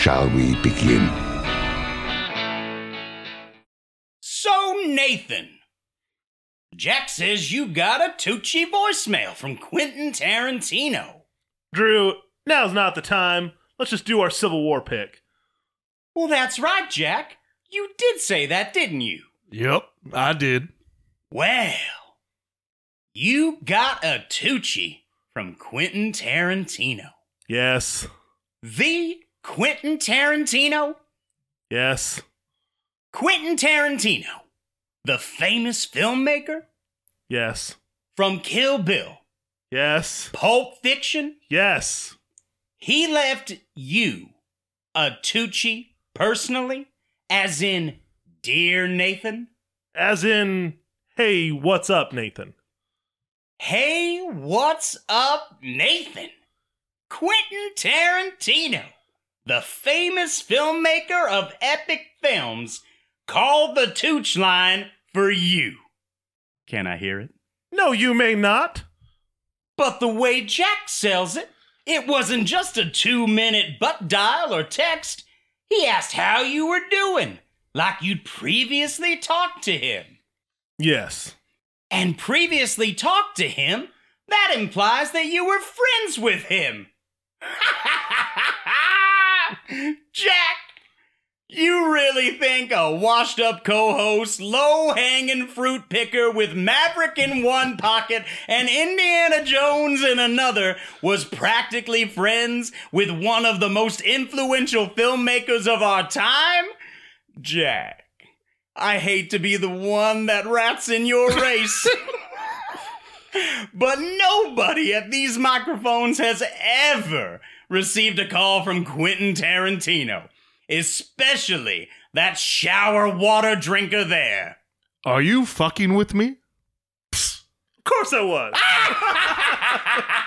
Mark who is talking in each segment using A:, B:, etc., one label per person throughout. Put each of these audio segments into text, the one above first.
A: shall we begin?
B: So, Nathan, Jack says you got a Tucci voicemail from Quentin Tarantino.
C: Drew, now's not the time. Let's just do our Civil War pick.
B: Well, that's right, Jack. You did say that, didn't you?
D: Yep, I did.
B: Well, you got a Tucci from Quentin Tarantino.
C: Yes.
B: The Quentin Tarantino?
C: Yes.
B: Quentin Tarantino, the famous filmmaker
C: Yes.
B: from Kill Bill,
C: Yes.
B: Pulp Fiction.
C: Yes.
B: He left you a Tucci personally, as in Dear Nathan.
C: As in, hey, what's up, Nathan?
B: Hey, what's up, Nathan? Quentin Tarantino, the famous filmmaker of epic films, called the Tooch line for you. Can I hear it?
C: No, you may not.
B: But the way Jack sells it, it wasn't just a two minute butt dial or text. He asked how you were doing, like you'd previously talked to him.
C: Yes.
B: And previously talked to him, that implies that you were friends with him. Jack, you really think a washed up co host, low hanging fruit picker with Maverick in one pocket and Indiana Jones in another was practically friends with one of the most influential filmmakers of our time? Jack, I hate to be the one that rats in your race. But nobody at these microphones has ever received a call from Quentin Tarantino, especially that shower water drinker there.
D: Are you fucking with me?
C: Psst, Of course I was.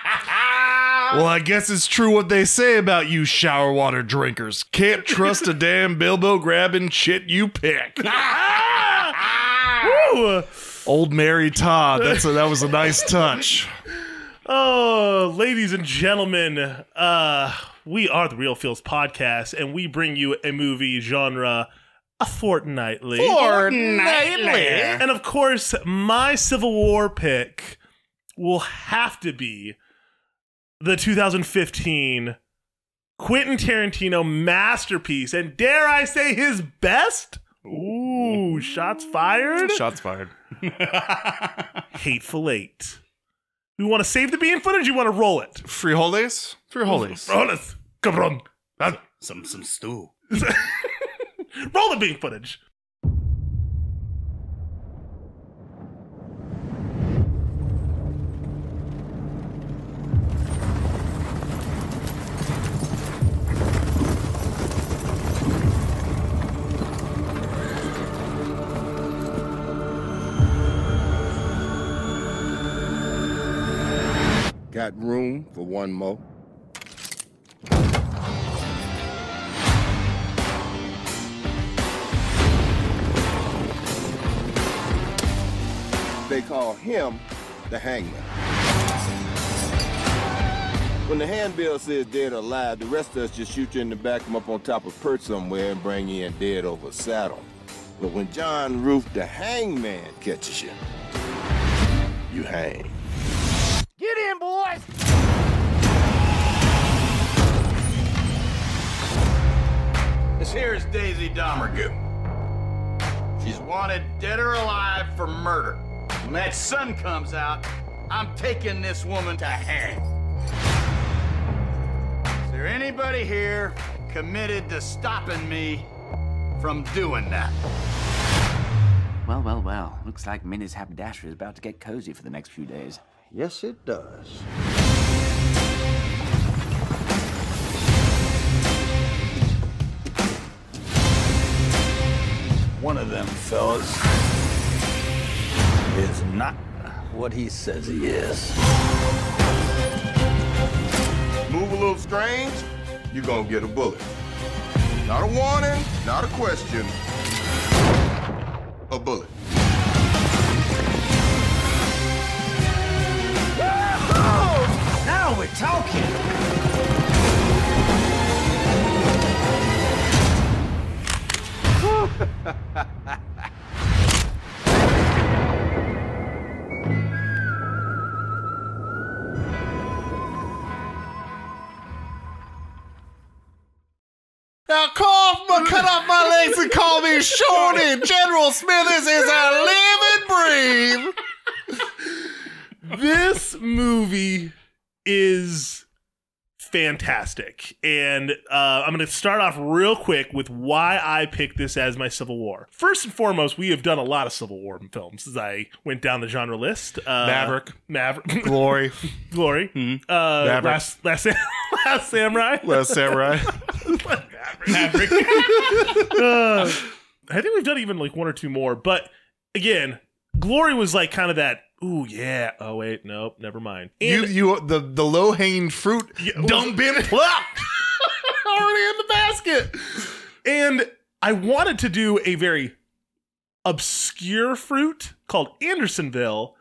D: Well, I guess it's true what they say about you shower water drinkers. Can't trust a damn Bilbo grabbing shit you pick.
C: Woo!
D: Old Mary Todd. That's a, that was a nice touch.
C: Oh, ladies and gentlemen, uh, we are the Real Feels podcast, and we bring you a movie genre a fortnightly.
B: Fortnightly.
C: And of course, my Civil War pick will have to be the 2015 Quentin Tarantino masterpiece, and dare I say his best? Ooh, shots fired.
D: Shots fired.
C: Hateful Eight. We want to save the bean footage. You want to roll it?
D: Frijoles? Frijoles.
C: Roll it, cabron. Uh,
B: Some some stew.
C: Roll the bean footage.
A: Got room for one more? They call him the hangman. When the handbill says dead or alive, the rest of us just shoot you in the back, come up on top of perch somewhere, and bring you in dead over saddle. But when John Ruth, the hangman, catches you, you hang.
E: Get in, boys!
F: This here is Daisy Domergue. She's wanted dead or alive for murder. When that sun comes out, I'm taking this woman to hang. Is there anybody here committed to stopping me from doing that?
G: Well, well, well. Looks like Minnie's haberdashery is about to get cozy for the next few days.
H: Yes, it does.
F: One of them fellas is not what he says he is.
A: Move a little strange, you're gonna get a bullet. Not a warning, not a question, a bullet.
F: We're talking.
D: Now my, cut off my legs and call me Shorty. General Smithers is a live and breathe.
C: this movie is fantastic. And uh, I'm going to start off real quick with why I picked this as my Civil War. First and foremost, we have done a lot of Civil War films as I went down the genre list. Uh,
D: Maverick.
C: Maverick.
D: Glory.
C: Glory. Uh,
D: Maverick.
C: Last, last, last Samurai.
D: Last Samurai.
B: Maverick.
C: Uh, I think we've done even like one or two more. But again, Glory was like kind of that. Ooh yeah. Oh wait, nope, never mind.
D: you, you, the, the low hanging fruit done been plucked.
C: already in the basket. And I wanted to do a very obscure fruit called Andersonville.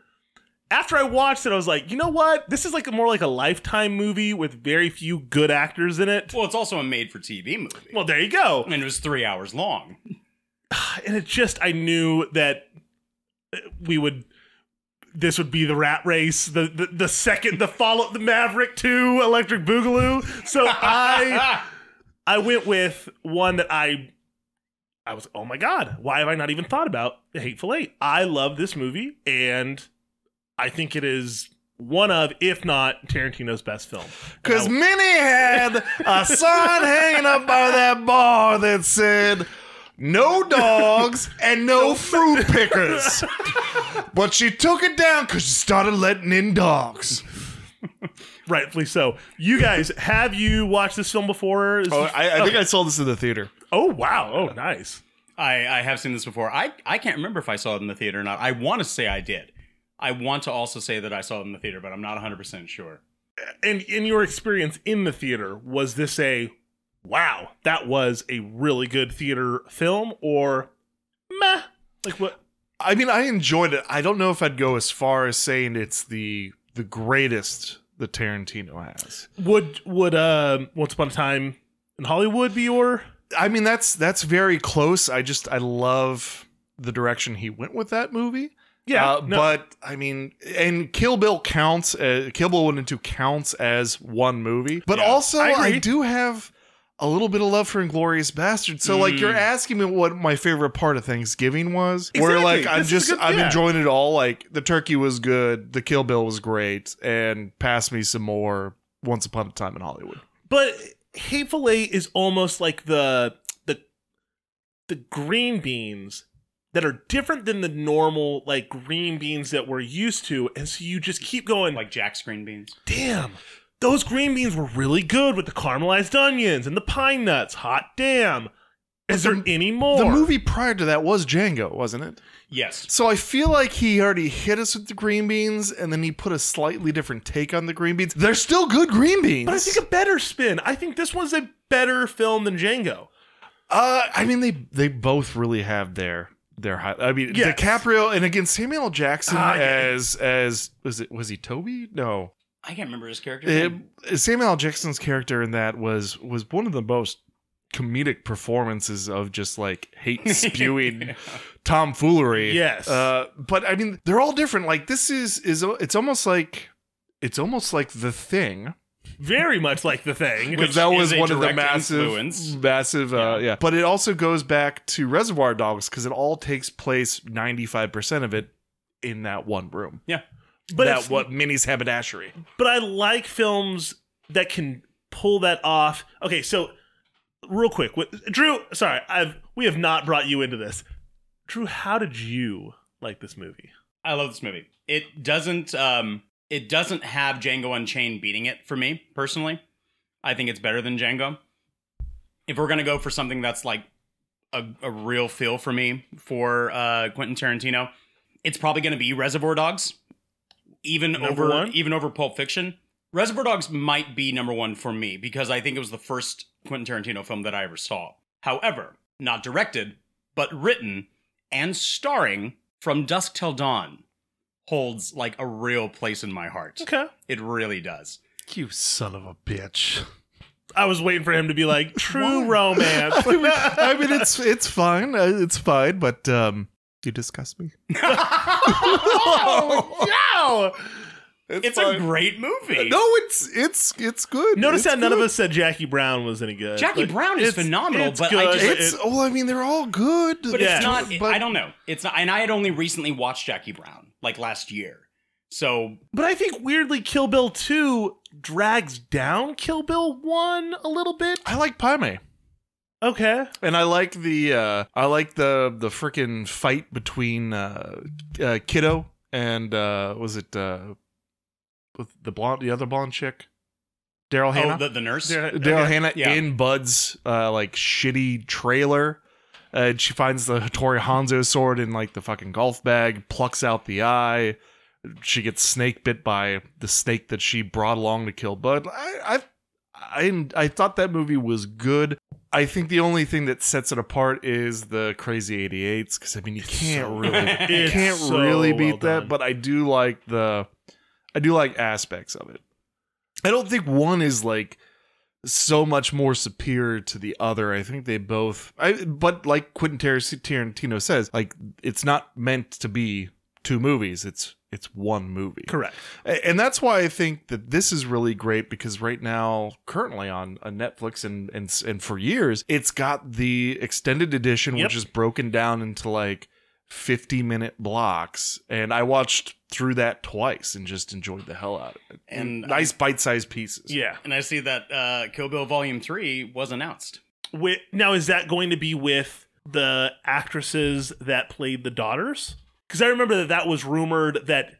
C: After I watched it, I was like, you know what? This is like a, more like a lifetime movie with very few good actors in it.
B: Well, it's also a made-for-TV movie,
C: Well, there you go.
B: and it was three hours long.
C: And it just, I knew that we would. This would be the rat race, the the, the second, the follow, the Maverick Two, Electric Boogaloo. So I I went with one that I I was oh my god, why have I not even thought about The Hateful Eight? I love this movie and I think it is one of, if not Tarantino's best film.
D: Because Minnie had a sign hanging up by that bar that said, no dogs and no fruit pickers. but she took it down because she started letting in dogs.
C: Rightfully so. You guys, have you watched this film before? Is
D: Oh,
C: this-
D: I, I think
C: okay.
D: I saw this in the theater.
C: Oh wow! Oh nice.
B: I, I have seen this before. I, I can't remember if I saw it in the theater or not. I want to say I did. I want to also say that I saw it in the theater, but I'm not 100% sure.
C: And in your experience in the theater, was this a wow? That was a really good theater film, or meh? Like what?
D: I mean, I enjoyed it. I don't know if I'd go as far as saying it's the the greatest that Tarantino has.
C: Would would uh, Once Upon a Time in Hollywood be your?
D: I mean, that's that's very close. I just I love the direction he went with that movie.
C: Yeah,
D: Uh,
C: no.
D: but I mean, and Kill Bill counts. Uh, Kill Bill went into counts as one movie. But
C: Yeah,
D: also,
C: I
D: I, do have a little bit of love for Inglorious Bastard. So, like,
C: Mm.
D: you're asking me what my favorite part of Thanksgiving was, where
C: Exactly.
D: like I'm
C: This is
D: just
C: good-
D: I'm
C: yeah.
D: enjoying it all. Like the turkey was good, the Kill Bill was great, and pass me some more. Once Upon a Time in Hollywood.
C: But Hateful Eight is almost like the the the green beans that are different than the normal like green beans that we're used to, and so you just keep going
B: Like Jack's green beans.
C: damn, those green beans were really good with the caramelized onions and the pine nuts. Hot damn. Is there any more?
D: The movie prior to that was Django, wasn't it?
B: Yes.
D: So I feel like he already hit us with the green beans, and then he put a slightly different take on the green beans. They're still good green beans.
C: But I think a better spin. I think this one's a better film than Django.
D: uh, I mean, they they both really have their their high. I mean,
C: Yes.
D: DiCaprio and again Samuel. Jackson
C: yeah.
D: as as was it was he Toby? No,
B: I can't remember his character.
D: It- Samuel L. Jackson's character in that was was one of the most comedic performances of just like hate spewing tomfoolery.
C: Yes.
D: Uh, but I mean, they're all different. Like this is is it's almost like it's almost like the thing.
C: Very much like the thing.
D: Because that was one of the massive,
B: influence.
D: massive, uh, yeah. But it also goes back to Reservoir Dogs because it all takes place ninety five percent of it in that one room.
B: Yeah.
C: But
D: that what Minnie's haberdashery.
C: but I like films that can pull that off. Okay, so real quick, what, Drew. Sorry, I've we have not brought you into this. Drew, how did you like this movie?
B: I love this movie. It doesn't um it doesn't have Django Unchained beating it for me personally. I think it's better than Django. If we're gonna go for something that's like a, a real feel for me for uh, Quentin Tarantino, it's probably going to be Reservoir Dogs, even
C: Number
B: over
C: one?
B: even over Pulp Fiction. Reservoir Dogs might be number one for me because I think it was the first Quentin Tarantino film that I ever saw. However, not directed, but written and starring from Dusk Till Dawn holds like a real place in my heart.
C: Okay.
B: It really does.
D: You son of a bitch.
C: I was waiting for him to be like true romance.
D: I mean, I mean, it's it's fine. Uh, It's fine, but um, you disgust me.
C: oh, no!
B: It's, a great movie.
D: No, it's it's it's good.
C: Notice
D: It's
C: that none of us said Jackie Brown was any good.
B: Jackie
C: Like,
B: Brown is
C: it's-
B: phenomenal,
C: it's
B: but
C: good,
B: I just
D: It's
C: it-
D: well, I mean, they're all good.
B: But
C: Yeah.
B: it's not.
D: But-
B: I don't know. It's not. And I had only recently watched Jackie Brown, like last year. So
C: But I think weirdly, Kill Bill 2 drags down Kill Bill 1 a little bit.
D: I like Pai Mei.
C: Okay.
D: And I like the uh I like the the freaking fight between uh, uh Kiddo and uh was it uh with the blonde the other blonde chick? Daryl
B: oh,
D: Hannah?
B: the, the nurse.
D: Daryl Hannah
B: Yeah.
D: in Bud's uh like shitty trailer. Uh, and she finds the Hattori Hanzo sword in like the fucking golf bag, plucks out the eye. She gets snake bit by the snake that she brought along to kill Bud. I I I, I thought that movie was good. I think the only thing that sets it apart is the crazy 88s because I mean you can't
C: so-
D: really you can't
C: so
D: really
C: well
D: beat that, but I do like the I do like aspects of it. I don't think one is like so much more superior to the other. I think they both I but like Quentin Tarantino says, like it's not meant to be two movies. It's it's one movie.
C: Correct.
D: And that's why I think that this is really great because right now, currently on, on Netflix and, and and for years, it's got the extended edition,
C: Yep.
D: which is broken down into like 50 minute blocks. And I watched through that twice and just enjoyed the hell out of it.
B: And
D: nice bite sized pieces.
C: Yeah.
B: And I see that uh, Kill Bill Volume Three was announced.
C: With, now, is that going to be with the actresses that played the daughters? Because I remember that that was rumored that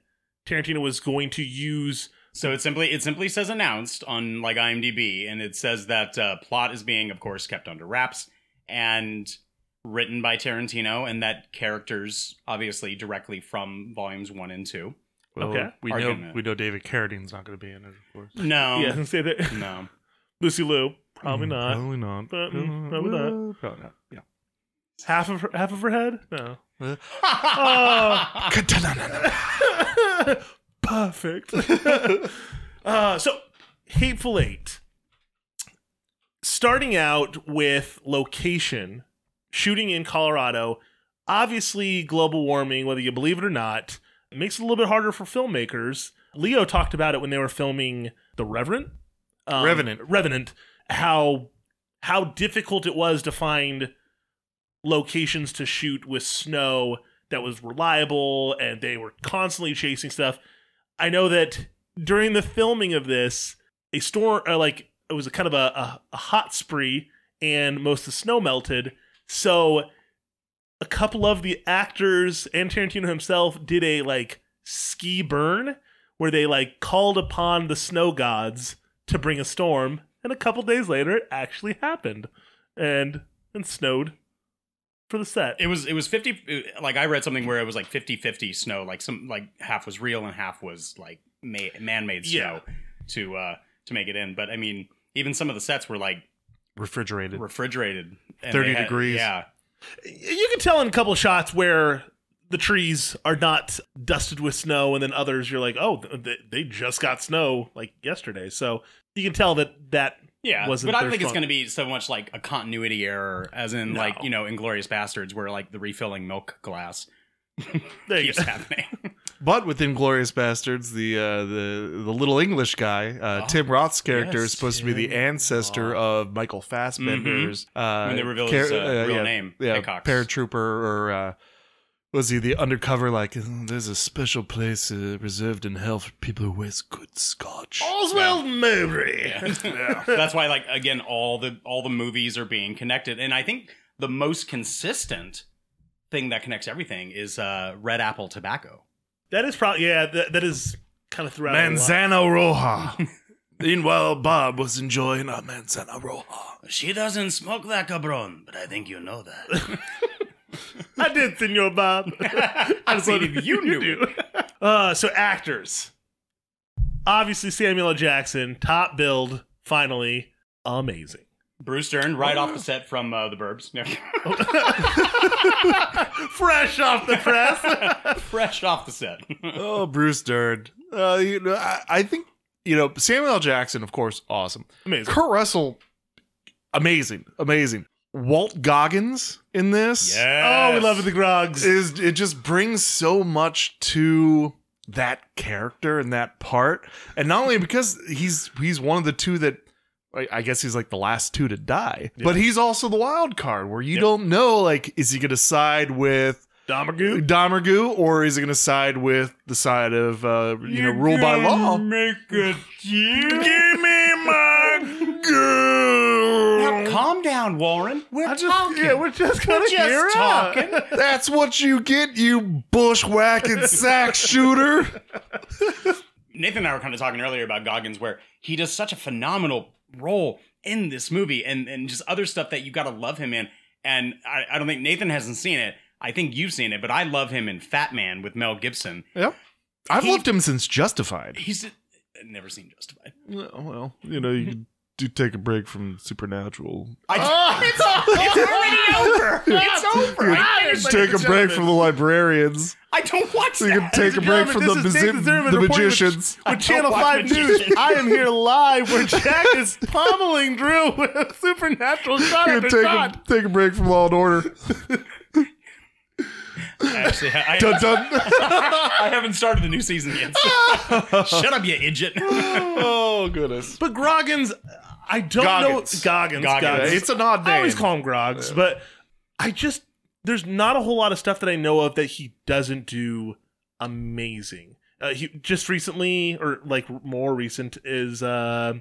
C: Tarantino was going to use.
B: So it simply it simply says announced on like IMDb, and it says that uh, plot is being, of course, kept under wraps and written by Tarantino, and that characters obviously directly from volumes one and two.
D: Well,
C: Okay.
D: We know
B: gonna-
D: we know David Carradine's not going to be in it, of course.
B: No,
C: yeah, I was gonna say that.
B: no.
C: Lucy Liu, probably not.
D: Probably not.
C: But, mm, probably not.
D: Probably not. Yeah.
C: Half of her, half of her head? No.
D: Uh.
C: Perfect. uh, so, Hateful Eight. Starting out with location, shooting in Colorado. Obviously, global warming, whether you believe it or not, makes it a little bit harder for filmmakers. Leo talked about it when they were filming The Reverend. Um,
D: Revenant.
C: Revenant. How how difficult it was to find locations to shoot with snow that was reliable and they were constantly chasing stuff. I know that during the filming of this, a storm, uh, like it was a kind of a, a, a hot spree and most of the snow melted. So a couple of the actors and Tarantino himself did a like ski burn where they like called upon the snow gods to bring a storm. And a couple days later, it actually happened and and snowed for the set.
B: It was it was 50 like I read something where it was like 50-50 snow like some like half was real and half was like ma- man-made snow to uh to make it in but I mean even some of the sets were like
D: refrigerated.
B: refrigerated
D: 30
B: had-
D: degrees.
B: yeah
C: you can tell in a couple of shots where the trees are not dusted with snow, and then others you're like, oh, th- they just got snow like yesterday. So you can tell that that
B: yeah
C: wasn't.
B: but I don't think it's going to be so much like a continuity error as in
C: No.
B: like you know Inglorious Bastards where like the refilling milk glass keeps happening
D: But with Inglorious Bastards, the uh, the the little English guy, uh,
B: Oh,
D: Tim Roth's character,
B: yes,
D: is supposed to be the
B: Tim
D: ancestor of Michael Fassbender's. Uh,
B: When they reveal his, uh, real
D: yeah,
B: name,
D: yeah, paratrooper, or uh, was he the undercover? Like, "Oh, there's a special place uh, reserved in hell for people who wear good scotch.
C: Oswald Mowbray.
B: That's why, like, again, all the all the movies are being connected, and I think the most consistent thing that connects everything is uh, Red Apple Tobacco.
C: That is probably yeah. That, that is kind of throughout. a.
D: Manzano Roja. Meanwhile, Bob was enjoying a Manzano Roja.
B: She doesn't smoke that cabron, but I think you know that.
C: I did, Senor Bob.
B: I
C: just
B: see
C: wanted-
B: if you knew
C: do. Uh, so actors. Obviously, Samuel L. Jackson, top build, finally, amazing.
B: Bruce Dern, right off the set from uh, The Burbs.
C: Fresh off the press.
B: Fresh off the set.
D: oh, Bruce Dern. Uh, you know, I, I think you know Samuel L. Jackson, of course, awesome.
C: Amazing.
D: Kurt Russell, amazing, amazing. Walt Goggins in this.
C: Oh, we love the Grogs.
D: Is it just brings so much to that character and that part, and not only because he's he's one of the two that. I- I guess he's like the last two to die, but he's also the wild card where you don't know, like, is he going to side with
C: Domergue?
D: Domergue, or is he going to side with the side of uh, you know rule by law?
B: Make a deal.
D: Give me my girl.
B: Now, calm down, Warren. We're
C: I just,
B: talking.
C: yeah, we're just gonna
B: We're just
C: hear
B: talking.
C: out.
D: That's what you get, you bushwhacking sack shooter.
B: Nathan and I were kind of talking earlier about Goggins, where he does such a phenomenal role in this movie and, and just other stuff that you got to love him in. And I, I don't think Nathan hasn't seen it. I think you've seen it, but I love him in Fat Man with Mel Gibson.
D: Yep, I've
B: He-
D: loved him since Justified.
B: He's uh, never seen Justified.
D: Well, you know, you could do take a break from Supernatural.
B: I, ah! it's, it's already over. It's over. I finished
D: Take a break from the librarians.
B: I don't watch
D: So you
B: that.
D: can take a break from the,
C: This is Nathan
D: magi-
C: Zimmerman
D: the magicians.
C: With, with Channel
B: watch
C: 5 News,
B: Magicians.
C: I am here live where Jack is pummeling Drew with a supernatural shot
D: You
C: after
D: can take
C: shot.
D: a, take a break from Law and Order.
B: Actually, I,
D: Dun, dun.
B: I haven't started the new season yet. so- Shut up, you idiot.
D: oh goodness!
C: But Groggins, I don't
D: Goggins.
C: know. Goggins.
B: Goggins.
C: Goggins.
D: It's an odd name.
C: I always call him Groggs, but I just there's not a whole lot of stuff that I know of that he doesn't do amazing. Uh, he just recently, or like more recent, is uh,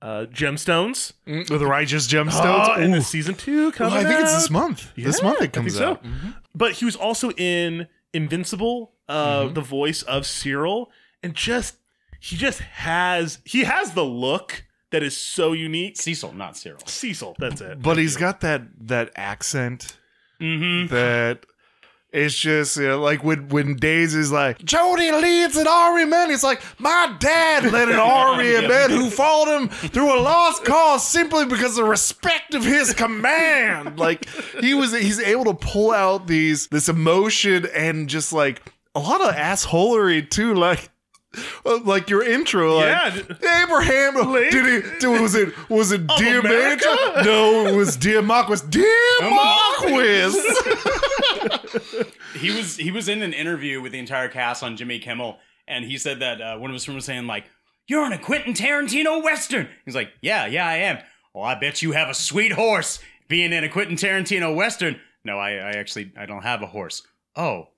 C: uh, Gemstones.
D: Mm, With the righteous gemstones.
C: Oh, and
D: Ooh.
C: the season two
D: Well, I think it's this month. this
C: Yeah,
D: month
C: I
D: it
C: think
D: comes
C: so.
D: out. Mm-hmm.
C: But he was also in Invincible, uh, the voice of Cyril, and just he just has he has the look that is so unique.
B: Cecil, not Cyril.
C: Cecil, that's it.
D: But he's got that that accent
B: Mm-hmm.
D: that it's just you know, like when when Days is like Jody leads an army man. It's like my dad led an army of men who followed him through a lost cause simply because of respect of his command. Like he was he's able to pull out these this emotion and just like a lot of assholery too. Like like your intro, like
C: Yeah.
D: Abraham. Did he? Did, was it? Was it dear
C: America?
D: Manager? No, it was dear Marquis. Dear Marquis.
B: he was he was in an interview with the entire cast on Jimmy Kimmel, and he said that uh, one of his friends was saying like, "You're in a Quentin Tarantino western." He's like, "Yeah, yeah, I am." Well, I bet you have a sweet horse being in a Quentin Tarantino western. No, I, I actually I don't have a horse. Oh,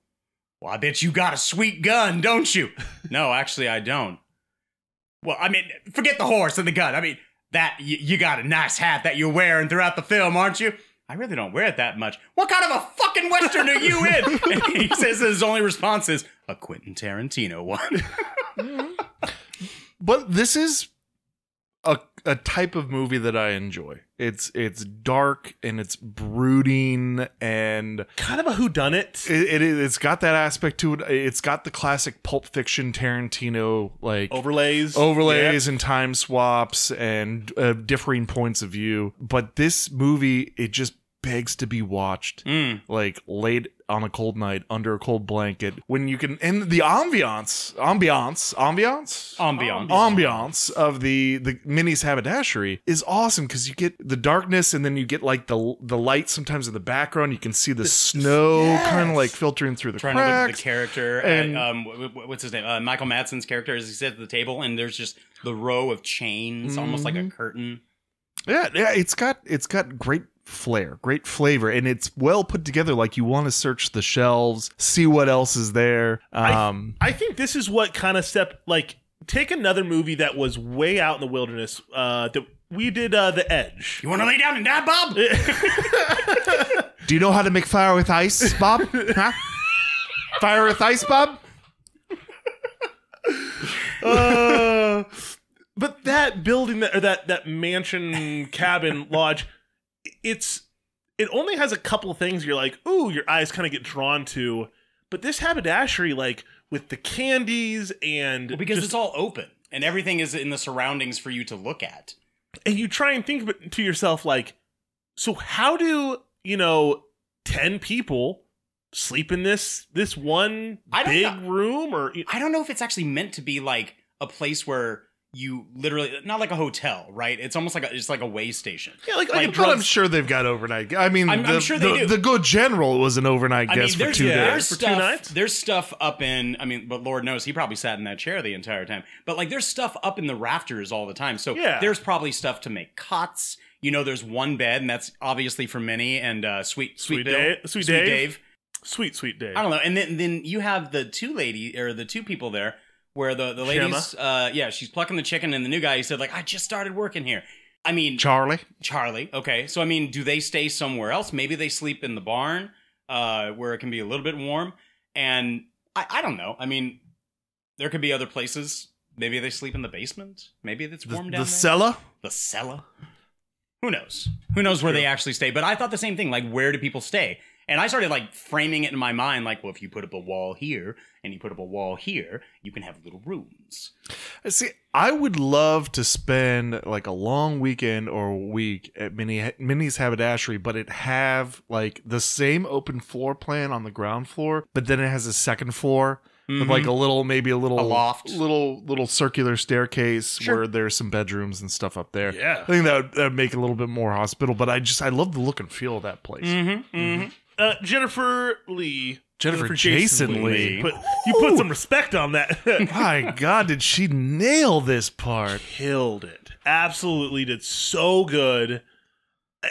B: well, I bet you got a sweet gun, don't you? no, actually, I don't. Well, I mean, forget the horse and the gun. I mean, that y- you got a nice hat that you're wearing throughout the film, aren't you? I really don't wear it that much. What kind of a fucking western are you in? and he says his only response is a Quentin Tarantino one.
D: but this is a a type of movie that I enjoy. It's it's dark and it's brooding and
C: kind of a whodunit.
D: It, it it's got that aspect to it. It's got the classic Pulp Fiction Tarantino like
C: Overlays.
D: overlays and time swaps and uh, differing points of view. But this movie, it just begs to be watched
B: Mm.
D: like late on a cold night under a cold blanket when you can and the ambiance ambiance ambiance
B: Ambiance.
D: ambiance of the the Minnie's haberdashery is awesome because you get the darkness and then you get like the the light sometimes in the background you can see the, snow kind of like filtering through the
B: Trying to look at
D: cracks
B: the character
D: and-
B: um, what's his name? Uh, Michael Madsen's character as he sits at the table, and there's just the row of chains, almost like a
D: Mhm.
B: curtain.
D: Yeah, yeah, it's got it's got great flair, great flavor, and it's well put together. Like you want to search the shelves, see what else is there. Um,
C: I think this is what kind of step like take another movie that was way out in the wilderness. Uh, that we did uh, the Edge.
B: You want to lay down and die, Bob?
D: do you know how to make fire with ice, Bob? huh? Fire with ice, Bob?
C: uh, but that building that or that that mansion cabin lodge, it's it only has a couple things you're like, ooh, your eyes kind of get drawn to. But this haberdashery, like with the candies and
B: Well, because
C: just-
B: it's all open and everything is in the surroundings for you to look at.
C: and you try and think to yourself like, so how do you know ten people sleep in this this one big
B: know.
C: room or
B: I don't know if it's actually meant to be like a place where you literally not like a hotel, right? It's almost like a it's like a way station.
C: yeah, like,
B: like
C: like,
D: But
B: drugs-
D: I'm sure they've got overnight. I mean,
B: I'm-
D: the,
B: I'm sure they
D: the,
B: do.
D: the good general was an overnight
B: I
D: guest
B: mean,
D: for
B: there's,
D: two
B: yeah,
D: days.
B: there's
C: For two
B: stuff.
C: nights?
B: There's stuff up in. I mean, but Lord knows he probably sat in that chair the entire time. But like, there's stuff up in the rafters all the time. So
C: Yeah.
B: there's probably stuff to make cots. You know, there's one bed, and that's obviously for Minnie and uh, Sweet Sweet,
C: Sweet
B: Bill,
C: Dave- Sweet Dave. sweet sweet day.
B: I don't know. And then then you have the two lady or the two people there where the the ladies uh yeah, she's plucking the chicken and the new guy he said like I just started working here. I mean
D: Charlie.
B: Charlie. Okay. So I mean, do they stay somewhere else? Maybe they sleep in the barn uh where it can be a little bit warm and I I don't know. I mean, there could be other places. Maybe they sleep in the basement. Maybe it's
D: The,
B: warm
D: the
B: down there.
D: cellar.
B: The cellar. Who knows? Who knows where they actually stay? But I thought the same thing. Like, where do people stay? And I started like framing it in my mind, like, well, if you put up a wall here and you put up a wall here, you can have little rooms.
D: See, I would love to spend like a long weekend or a week at Minnie Minnie's Haberdashery, but it have like the same open floor plan on the ground floor, but then it has a second floor with like a little, maybe a little
B: Mm-hmm. A loft.
D: little little circular staircase
B: Sure.
D: where there's some bedrooms and stuff up there.
C: Yeah.
D: I think that would, that would make it a little bit more hospitable. But I just I love the look and feel of that place.
B: Mm-hmm. Mm-hmm.
C: Uh, Jennifer Lee.
D: Jennifer Jason Lee.
C: Put, you put some respect on that.
D: My God, did she nail this part?
C: Killed it. Absolutely did so good.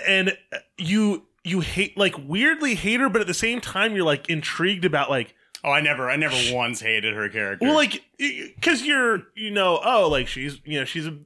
C: And you you hate like weirdly hate her, but at the same time you're like intrigued about like
B: Oh, I never, I never once hated her character.
C: well like because you're you know oh like she's you know she's a,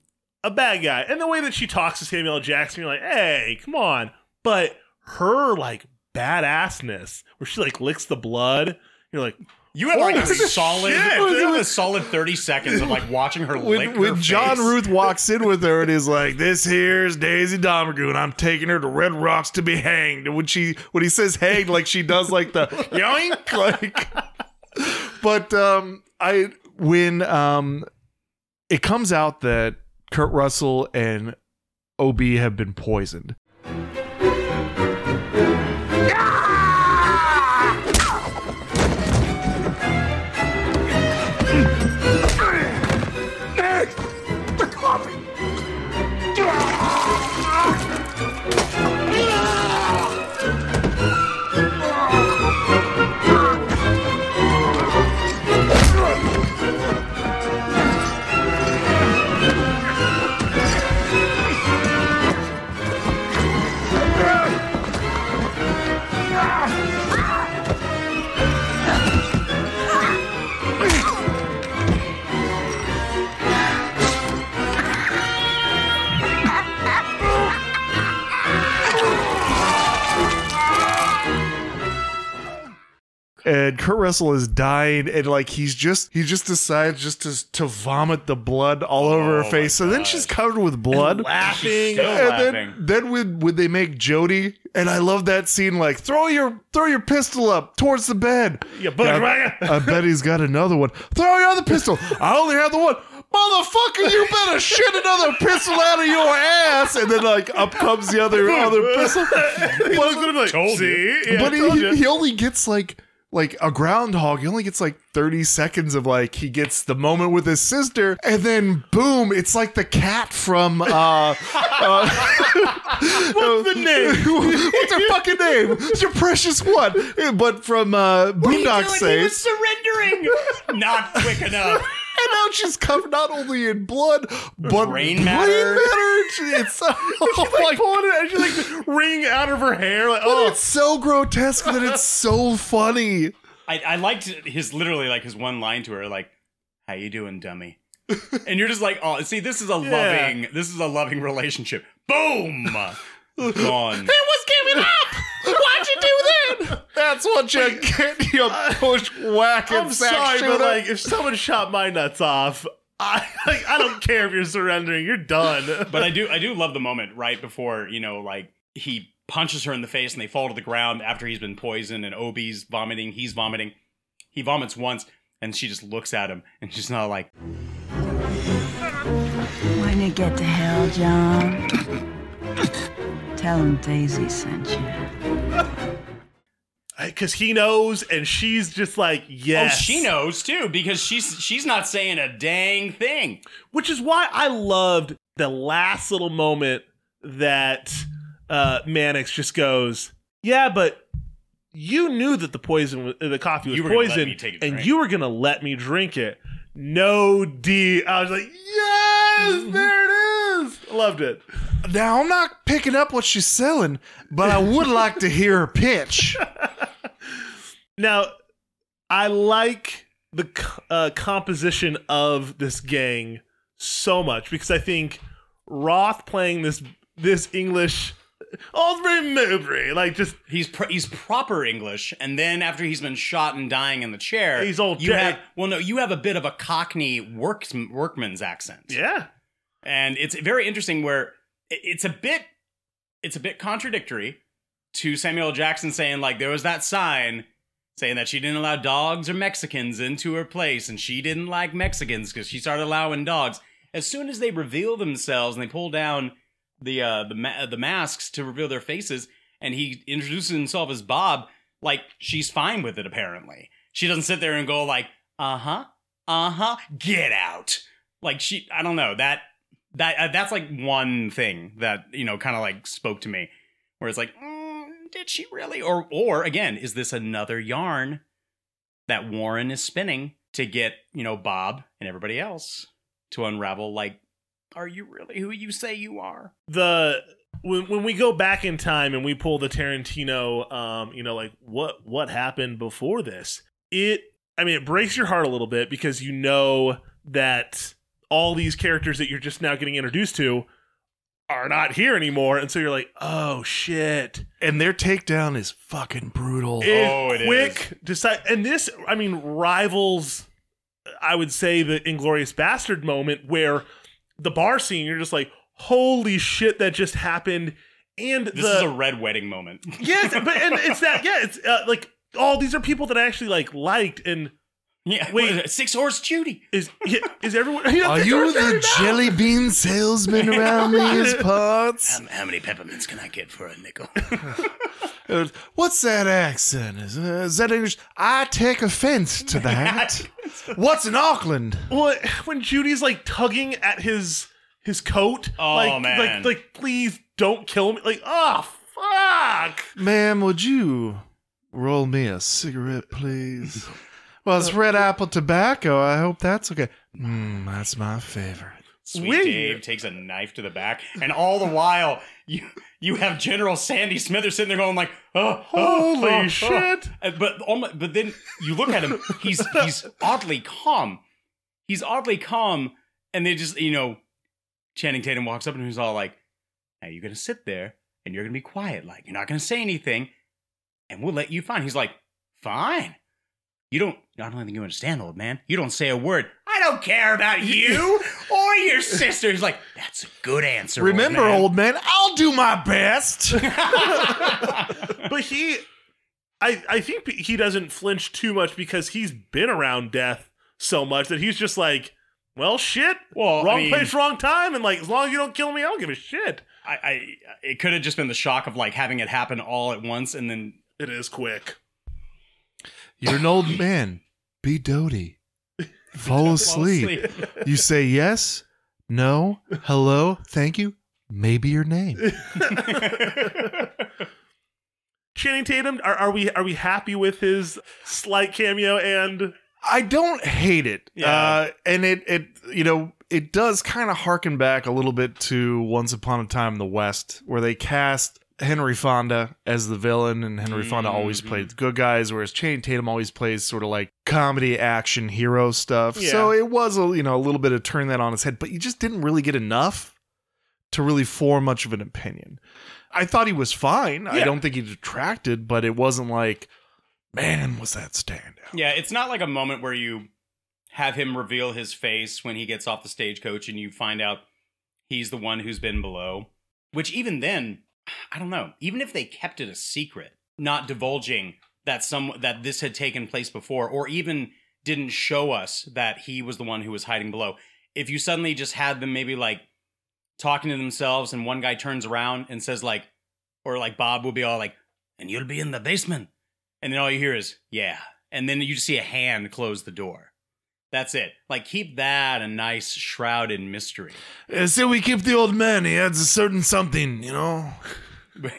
C: a bad guy and the way that she talks to Samuel Jackson you're like hey come on but her like badassness where she like licks the blood you're like
B: you have like a solid,
C: shit.
B: you have a solid thirty seconds of like watching her lick
D: when,
B: her
D: John
B: face.
D: Ruth walks in with her and is like, "This here's Daisy Domergue, and I'm taking her to Red Rocks to be hanged." And when she when he says hanged, like she does like the yoink, like. But um, I when um, it comes out that Kurt Russell and Ob have been poisoned. And Kurt Russell is dying, and like he's just he just decides just to to vomit the blood all over her oh face. So then she's covered with blood,
C: laughing
B: Still
D: and
B: laughing.
D: then then when when they make Jody, and I love that scene. Like throw your throw your pistol up towards the bed.
C: Yeah, but
D: I, I bet he's got another one. Throw your other pistol. I only have the one. Motherfucker, you better shit another pistol out of your ass, and then like up comes the other other pistol. But,
C: Told See? Yeah,
D: but
C: told
D: he,
C: ya.
D: he only gets like like a groundhog. He only gets like thirty seconds of like he gets the moment with his sister, and then boom, it's like the cat from uh, uh
C: What's the name?
D: What's her fucking name? It's your precious one. But from uh, Boondock Saints.
B: surrendering. Not quick enough.
D: And now she's covered not only in blood, but
B: brain matter.
D: It's so,
C: She's like pulling it and she's like out of her hair like oh
D: it's so grotesque that it's so funny.
B: I, I liked his literally like his one line to her, like, "How you doing, dummy?" and you're just like, "Oh, see, this is a
C: Yeah.
B: loving, this is a loving relationship." Boom, gone.
D: It was giving up. That's what you get. You push whack and
C: I'm sorry
D: shooter.
C: but like if someone shot my nuts off I like, I don't care if you're surrendering you're done
B: But I do, I do love the moment right before you know, like he punches her in the face and they fall to the ground after he's been poisoned and Obi's vomiting, he's vomiting. He vomits once and she just looks at him and she's not like,
I: When you get to hell, John, tell him Daisy sent you.
C: Because he knows, and she's just like, yes.
B: Oh, she knows too because she's she's not saying a dang thing.
C: Which is why I loved the last little moment that uh, Mannix just goes, "Yeah, but you knew that the poison, the coffee was
B: You were gonna let
C: poison,
B: me take a
C: and you were gonna let me drink it." No D. I was like, "Yes, there it is." Loved it.
D: Now I'm not picking up what she's selling, but I would like to hear her pitch.
C: Now, I like the uh, composition of this gang so much because I think Roth playing this this English, very Mowbray, like just
B: He's pr- he's proper English, and then after he's been shot and dying in the chair,
C: He's all
B: you
C: dead.
B: have well, no, you have a bit of a Cockney works workman's accent.
C: yeah,
B: and it's very interesting where it's a bit it's a bit contradictory to Samuel Jackson saying like there was that sign saying that she didn't allow dogs or Mexicans into her place and she didn't like Mexicans because she started allowing dogs. As soon as they reveal themselves and they pull down the uh, the ma- the masks to reveal their faces and he introduces himself as Bob, like she's fine with it apparently. She doesn't sit there and go like, "Uh-huh. Uh-huh. Get out." Like she I don't know, that that uh, that's like one thing that you know kind of like spoke to me where it's like mm, did she really or or again is this another yarn that warren is spinning to get you know bob and everybody else to unravel like are you really who you say you are
C: the when when we go back in time and we pull the Tarantino, um, you know, like what what happened before this, it I mean, it breaks your heart a little bit because you know that all these characters that you're just now getting introduced to are not here anymore, and so you're like, oh shit.
D: And their takedown is fucking brutal.
C: It-
B: Oh, it
C: quick decide and this i mean rivals i would say the inglorious bastard moment where the bar scene you're just like holy shit that just happened. And
B: this
C: the
B: is a red wedding moment.
C: Yes but and it's that yeah it's uh, like oh these are people that i actually like liked and
B: yeah
C: Wait.
B: six horse judy
C: is is everyone
D: Are you the jelly bean salesman around these parts?
B: how, how many peppermints can i get for a nickel
D: What's that accent? Is, uh, is that English? I take offense to that. What's in Auckland?
C: well when judy's like tugging at his his coat
B: Oh,
C: like,
B: man.
C: like like please don't kill me like oh fuck
D: Ma'am, would you roll me a cigarette, please? Well, it's red apple tobacco. I hope that's okay. Mmm, that's my favorite.
B: Sweet
C: Sweet.
B: Dave takes a knife to the back, and all the while you you have General Sandy Smithers sitting there going like, oh, oh,
C: Holy
B: oh, oh."
C: shit.
B: Uh, But um, but then you look at him, he's he's oddly calm. He's oddly calm, and they just you know, Channing Tatum walks up and he's all like, "Now you're gonna sit there and you're gonna be quiet, like you're not gonna say anything, and we'll let you find." He's like, "Fine." You don't. I don't think you understand, old man. You don't say a word. I don't care about you or your sister. He's like, that's a good answer.
D: Remember,
B: old man.
D: old man, I'll do my best.
C: but he I I think he doesn't flinch too much because he's been around death so much that he's just like, well, shit.
B: Well, I
C: wrong
B: mean-
C: place, wrong time, and like as long as you don't kill me, I don't give a shit.
B: I, I it could have just been the shock of like having it happen all at once, and then
C: It is quick.
D: You're an old man. Be doty. Fall asleep. You say yes, no, hello, thank you, maybe your name.
C: Channing Tatum, are, are we are we happy with his slight cameo and
D: I don't hate it.
B: Yeah.
D: Uh, and it, it, you know, it does kind of harken back a little bit to Once Upon a Time in the West, where they cast Henry Fonda as the villain, and Henry Fonda always
B: Mhm.
D: played the good guys, whereas Channing Tatum always plays sort of like comedy, action, hero stuff.
C: Yeah.
D: So it was a you know a little bit of turn that on its head, but you just didn't really get enough to really form much of an opinion. I thought he was fine. I don't think he detracted, but it wasn't like, man, was that standout.
B: yeah, it's not like a moment where you have him reveal his face when he gets off the stagecoach and you find out he's the one who's been below. Which even then, I don't know. Even if they kept it a secret, not divulging that some that this had taken place before, or even didn't show us that he was the one who was hiding below. If you suddenly just had them maybe like talking to themselves, and one guy turns around and says like, or like Bob will be all like, "And you'll be in the basement," and then all you hear is "Yeah," and then you just see a hand close the door. That's it. Like keep that a nice shrouded mystery.
D: Uh, so we keep the old man. He adds a certain something, you know.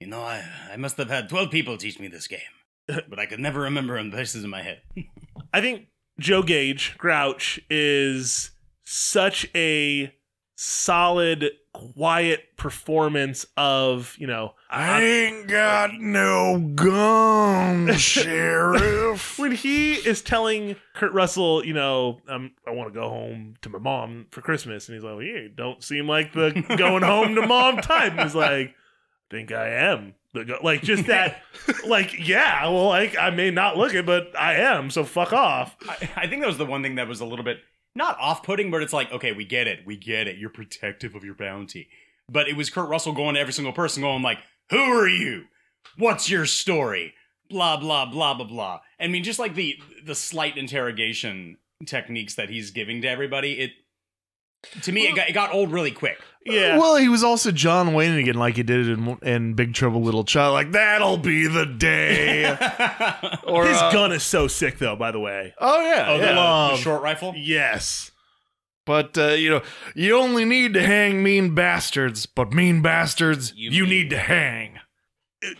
B: you know, I I must have had twelve people teach me this game, but I could never remember in places in my head.
C: I think Joe Gage, Grouch, is such a solid, quiet performance of, you know,
D: I ain't got no gun, sheriff.
C: when he is telling Kurt Russell, you know, um, I want to go home to my mom for Christmas, and he's like, well, you don't seem like the going home to mom type. And he's like, think I am. The Like just that, like yeah, well, like I may not look it, but I am. So fuck off.
B: I, I think that was the one thing that was a little bit not off-putting, but it's like, okay, we get it, we get it. You're protective of your bounty, but it was Kurt Russell going to every single person, going like, "Who are you? What's your story?" Blah blah blah blah blah. I mean, just like the the slight interrogation techniques that he's giving to everybody, it to me it got, it got old really quick.
C: Yeah.
D: Well, he was also John Wayne again, like he did in, in Big Trouble Little China. Like that'll be the day. or
C: His
D: uh,
C: gun is so sick, though. By the way.
D: Oh yeah,
B: Oh, the,
D: yeah.
B: the short rifle.
C: Yes.
D: But uh, you know, you only need to hang mean bastards, but mean bastards you, need to hang.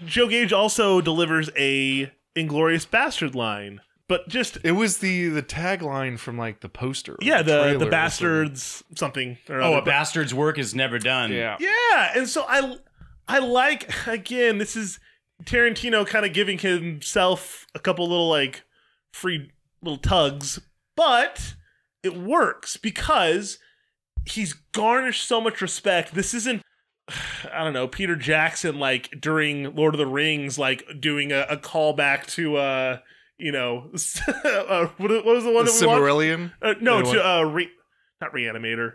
C: Joe Gage also delivers a Inglorious Bastard line, but just
D: It was the the tagline from like the poster.
C: yeah, the
D: trailer or
C: the
D: something.
C: bastards something. Or
B: Oh,
C: other,
B: a
C: but-
B: bastard's work is never done.
D: Yeah.
C: Yeah, and so I I like again this is Tarantino kind of giving himself a couple little like free little tugs, but it works because he's garnished so much respect. This isn't I don't know, Peter Jackson like during Lord of the Rings like doing a, a callback to uh you know uh, what, what was the one
D: The
C: that we watched?
D: Silmarillion?
C: Uh, no,
D: Anyone?
C: to uh re- not reanimator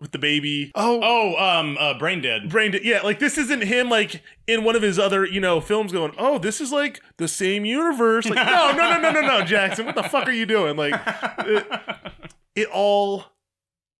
C: with the baby.
D: Oh,
B: Oh, um, uh, brain dead.
C: Brain dead. Yeah, like this isn't him like in one of his other, you know, films going, "Oh, this is like the same universe." Like, no, no, no, no, no, no, Jackson. What the fuck are you doing? Like it, it all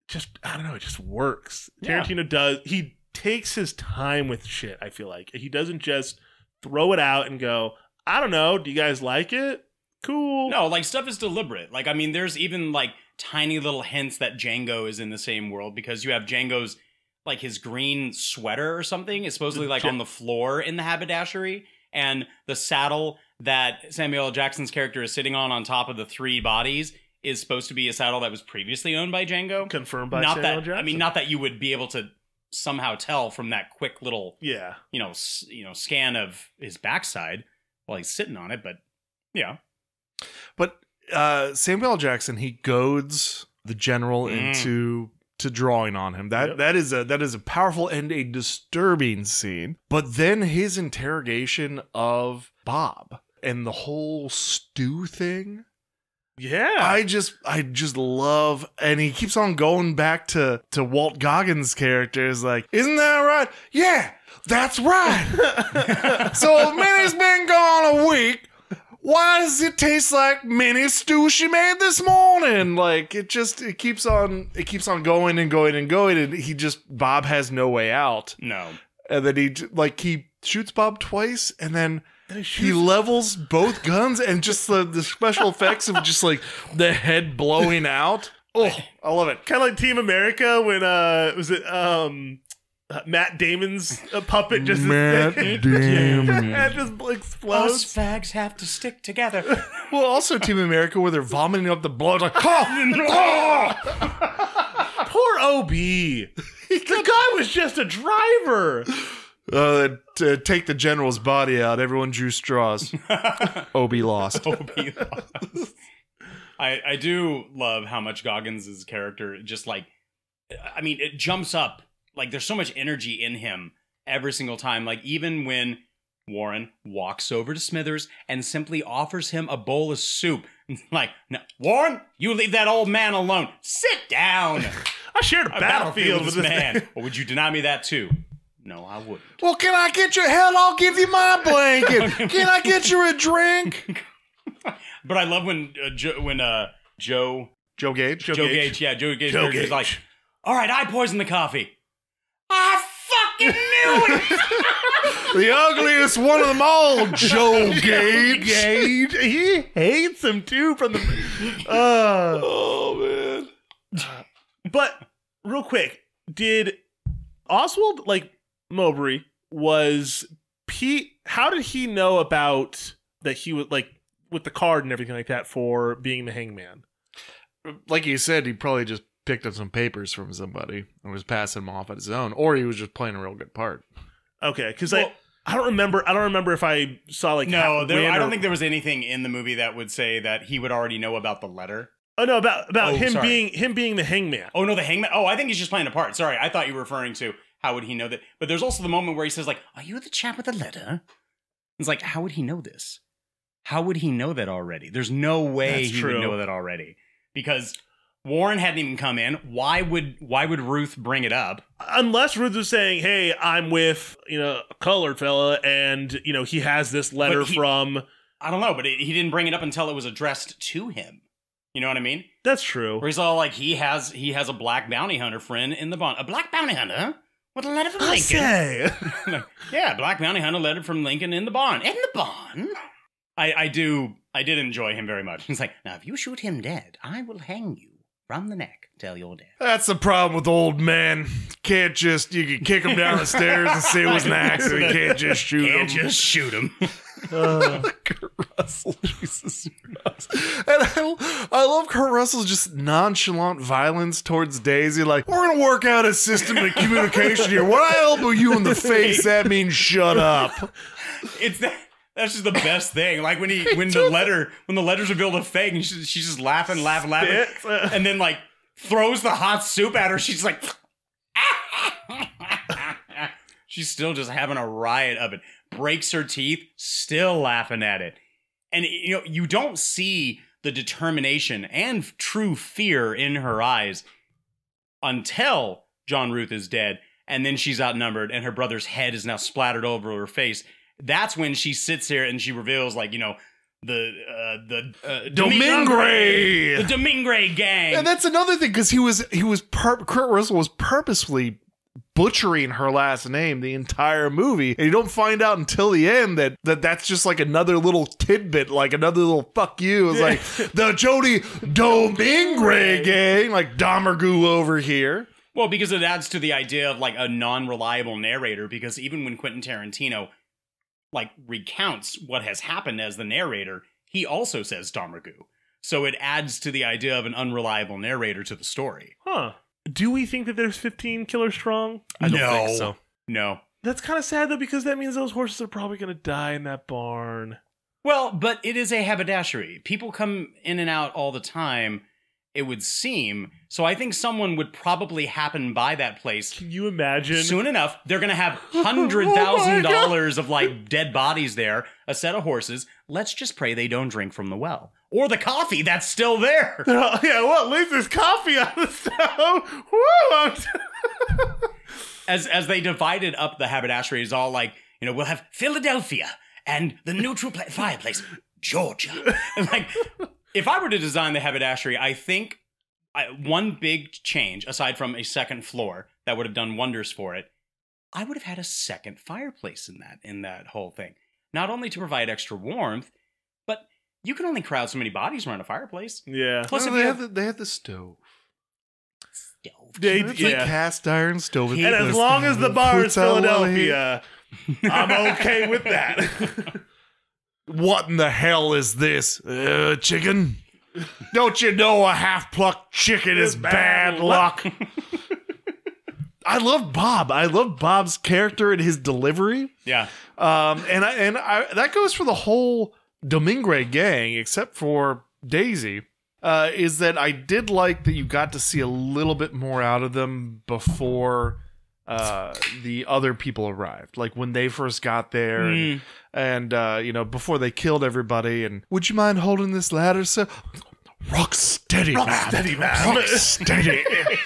C: just I don't know, it just works.
B: Yeah.
C: Tarantino does he takes his time with shit, I feel like. He doesn't just throw it out and go, "I don't know, do you guys like it?" Cool.
B: No, like stuff is deliberate. Like I mean, there's even like tiny little hints that Django is in the same world because you have Django's like his green sweater or something is supposedly like on the floor in the haberdashery, and the saddle that Samuel L. Jackson's character is sitting on on top of the three bodies is supposed to be a saddle that was previously owned by Django.
C: Confirmed by
B: not
C: Samuel
B: that
C: Jackson.
B: I mean, not that you would be able to somehow tell from that quick little
C: Yeah.
B: you know s- you know scan of his backside while he's sitting on it, but yeah.
D: But uh, Samuel L. Jackson he goads the general
B: Mm.
D: into to drawing on him. That
C: Yep.
D: that is a that is a powerful and a disturbing scene. But then his interrogation of Bob and the whole stew thing.
C: Yeah.
D: I just I just love and he keeps on going back to to Walt Goggins' character is like, isn't that right? Yeah, that's right. so Minnie's been gone a week. Why does it taste like Minnie's stew she made this morning? Like it just it keeps on it keeps on going and going and going and he just Bob has no way out.
B: No.
D: And then he like he shoots Bob twice and then
C: he
D: he levels both guns and just the, the special effects of just like the head blowing out. Oh, I love it.
C: kind of like Team America when uh was it um uh, Matt Damon's uh, puppet just
D: Matt Damon.
C: it just explodes.
B: Us fags have to stick together.
D: Well, also Team America where they're vomiting up the blood like, oh, oh!
C: Poor OB. the guy was just a driver.
D: Uh, to take the general's body out, everyone drew straws. OB lost. OB lost.
B: I I do love how much Goggins' character just like I mean it jumps up like there's so much energy in him every single time like even when Warren walks over to Smithers and simply offers him a bowl of soup like no, Warren you leave that old man alone sit down
C: I shared a
B: a
C: battlefield with this man.
B: or would you deny me that too No, I wouldn't.
D: Well, can I get your hell? I'll give you my blanket. Can I get you a drink?
B: But I love when uh, jo- when uh, Joe
D: Joe Gage.
B: Joe, Gage. yeah, Joe Gage,
C: Joe
B: character is like, all right, I poisoned the coffee. I fucking knew it.
D: The ugliest one of them all, Joe Gage.
C: Gage. He hates him too from the. Uh,
D: Oh man.
C: but real quick, did Oswald like Mobray was Pete? How did he know about that he was like with the card and everything like that for being the hangman?
D: Like you said, he probably just picked up some papers from somebody and was passing them off at his own, or he was just playing a real good part.
C: Okay, because I I don't remember. I don't remember if I saw like
B: no, there, I don't think there was anything in the movie that would say that he would already know about the letter.
C: Oh no, about about
B: Oh,
C: him
B: sorry.
C: being him being the hangman.
B: Oh no, the hangman. Oh, I think he's just playing a part. Sorry, I thought you were referring to how would he know that. But there's also the moment where he says like, "Are you the chap with the letter?" It's like, how would he know this? How would he know that already? There's no way
C: That's
B: he
C: true.
B: would know that already because Warren hadn't even come in. Why would Why would Ruth bring it up?
C: Unless Ruth was saying, "Hey, I'm with you know a colored fella, and you know he has this letter
B: he-
C: from."
B: I don't know, but it, he didn't bring it up until it was addressed to him. You know what I mean?
C: That's true.
B: Where he's all like, he has he has a black bounty hunter friend in the bond. A black bounty hunter with a letter from
C: I
B: Lincoln.
C: say.
B: Like, yeah, black bounty hunter letter from Lincoln in the barn. In the barn. I I do I did enjoy him very much. He's like, now if you shoot him dead, I will hang you from the neck till you're dead.
D: That's the problem with old men. Can't just you can kick him down the stairs and say it was an accident. You can't just shoot
B: Can't
D: him.
B: just shoot him.
D: Kurt Russell, Jesus Christ. And I, I love Kurt Russell's just nonchalant violence towards Daisy. Like, we're gonna work out a system of communication here. When I elbow you in the face, that means shut up.
B: it's that that's just the best thing. Like when he when the letter when the letter's revealed a fake and she's, she's just laughing, laughing, laughing, and then like throws the hot soup at her. She's like, she's still just having a riot of it. Breaks her teeth, still laughing at it, and you know you don't see the determination and true fear in her eyes until John Ruth is dead, and then she's outnumbered, and her brother's head is now splattered over her face. That's when she sits here and she reveals, like you know, the uh, the uh, the Domergue gang.
D: And that's another thing because he was he was pur- Kurt Russell was purposely butchering her last name the entire movie, and you don't find out until the end that, that that's just like another little tidbit, like another little fuck you. It's like the Jody Domergue gang, like Domergoo over here.
B: Well, because it adds to the idea of like a non-reliable narrator. Because even when Quentin Tarantino like recounts what has happened as the narrator, he also says Domergoo. So it adds to the idea of an unreliable narrator to the story.
C: Huh? Do we think that there's 15 killers strong?
D: I don't
B: no,
D: think so.
B: no.
C: That's kind of sad though, because that means those horses are probably gonna die in that barn.
B: Well, but it is a haberdashery. People come in and out all the time. It would seem. So I think someone would probably happen by that place
C: Can you imagine?
B: soon enough. They're gonna have oh hundred thousand dollars of like dead bodies there, a set of horses. Let's just pray they don't drink from the well or the coffee that's still there.
C: Oh, yeah, well, at least there's coffee on the stove. Woo! I'm-
B: As as they divided up the haberdashery, is all like you know we'll have Philadelphia and the neutral pla- fireplace, Georgia. And like if I were to design the haberdashery, I think I, one big change aside from a second floor that would have done wonders for it, I would have had a second fireplace in that in that whole thing. Not only to provide extra warmth, but you can only crowd so many bodies around a fireplace.
C: yeah.
B: Plus,
D: No,
B: if
D: they,
B: you
D: have
B: have
D: the, they have the stove.
B: stove,
C: They-
D: It's
C: yeah.
D: like cast iron stove.
C: and as long as the bar is Philadelphia, I'm okay with that.
D: What in the hell is this? Uh, chicken? Don't you know a half plucked chicken is bad luck? I love Bob. I love Bob's character and his delivery.
B: yeah,
D: Um, and I and I that goes for the whole Domergue gang, except for Daisy. Uh, is that I did like that you got to see a little bit more out of them before uh, the other people arrived. Like when they first got there, and, and uh, you know before they killed everybody. And would you mind holding this ladder, sir? Rock steady,
C: Rock
D: man.
C: steady, man.
D: Rock steady.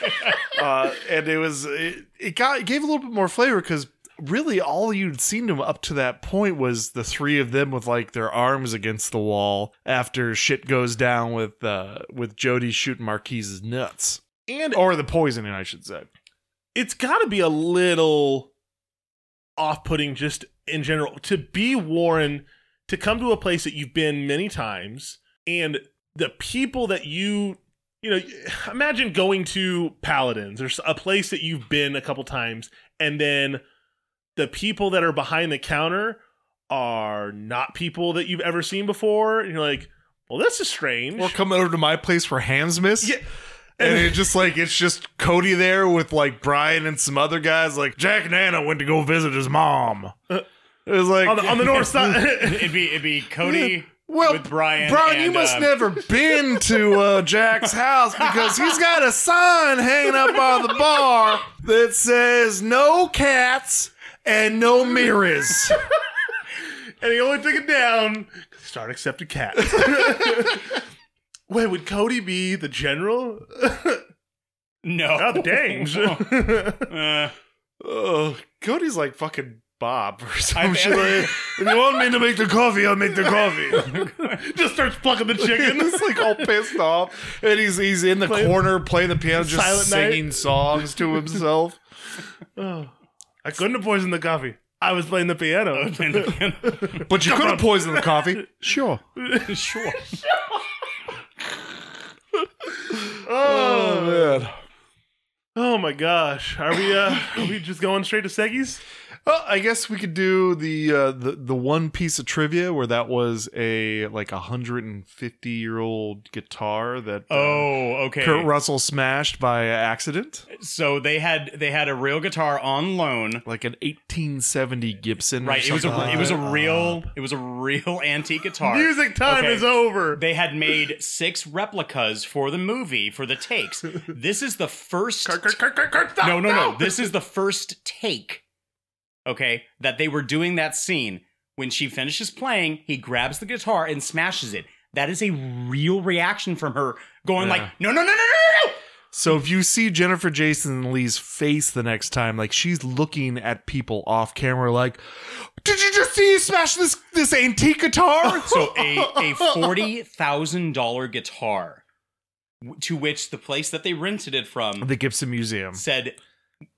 D: uh, and it was it, it got it gave a little bit more flavor because really all you'd seen them up to that point was the three of them with like their arms against the wall after shit goes down with uh with Jody shooting Marquis's nuts.
C: And
D: Or the poisoning, I should say.
C: It's got to be a little off-putting just in general to be Warren to come to a place that you've been many times and the people that you you know imagine going to Paladins there's a place that you've been a couple times and then the people that are behind the counter are not people that you've ever seen before and you're like well this is strange
D: Or coming over to my place for Hamsmas.
C: Yeah.
D: And it's just like it's just Cody there with like Brian and some other guys. Like Jack and Anna went to go visit his mom. It was like
C: on the, on the north side
B: it'd be it'd be Cody
D: Well,
B: with Brian.
D: Brian,
B: and,
D: you must
B: um,
D: never been to uh, Jack's house because he's got a sign hanging up by the bar that says "No cats and no mirrors."
C: and he only took it down because he started accepting cats. Wait, would Cody be the general?
B: No,
C: oh, the Dames.
B: Uh,
D: oh, Cody's like fucking Bob or something. If you want me to make the coffee, I'll make the coffee.
C: just starts plucking the chicken.
D: He's like all pissed off, and he's he's in the
C: Playing-
D: corner playing the piano, just
C: Silent Night.
D: singing songs to himself.
C: oh, I couldn't have poisoned the coffee. I was playing the piano.
D: But you could have poisoned the coffee. Sure.
B: sure.
D: Oh man.
C: Oh my gosh, are we? Uh, are we just going straight to Seggies?
D: Well, I guess we could do the uh, the the one piece of trivia where that was a like a hundred and fifty year old guitar that uh,
B: Oh, okay.
D: Kurt Russell smashed by accident,
B: So they had they had a real guitar on loan.
D: like an eighteen seventy Gibson. or
B: Right. It was a it was a real it was a real antique guitar.
C: Music time
B: Okay.
C: is over.
B: They had made six replicas for the movie for the takes. This is the first.
C: Kurt, Kurt, Kurt, Kurt, Kurt, stop,
B: no, no, no.
C: no.
B: This is the first take. Okay, that they were doing that scene. When she finishes playing, he grabs the guitar and smashes it. That is a real reaction from her, going like, "No, no, no, no, no, no, no!"
D: So if you see Jennifer Jason Lee's face the next time, like she's looking at people off camera, like, "Did you just see you smash this this antique guitar?"
B: So a a forty thousand dollar guitar, to which the place that they rented it from
D: the Gibson Museum.
B: said,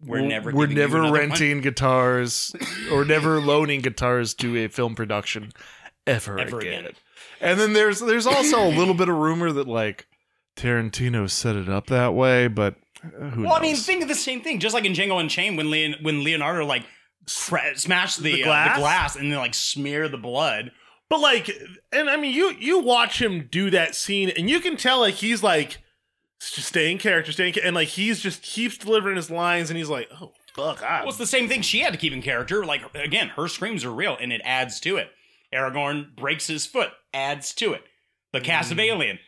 B: "We're never
D: we're never
B: another one."
D: renting guitars or never loaning guitars to a film production ever,
B: Ever
D: again.
B: again.
D: And then there's there's also a little bit of rumor that like Tarantino set it up that way, but uh, who
B: Well, I mean, think of the same thing. Just like in Django Unchained, when Leon, when Leonardo like cra- smashed the,
C: The
B: uh, the glass and then like smear the blood.
C: But like, and I mean, you you watch him do that scene, and you can tell like he's like just staying character, staying, cha- and like he's just keeps delivering his lines, and he's like, oh fuck, I,
B: Well, it's the same thing. She had to keep in character. Like again, her screams are real, and it adds to it. Aragorn breaks his foot, adds to it. The cast
D: Hmm.
B: of Alien,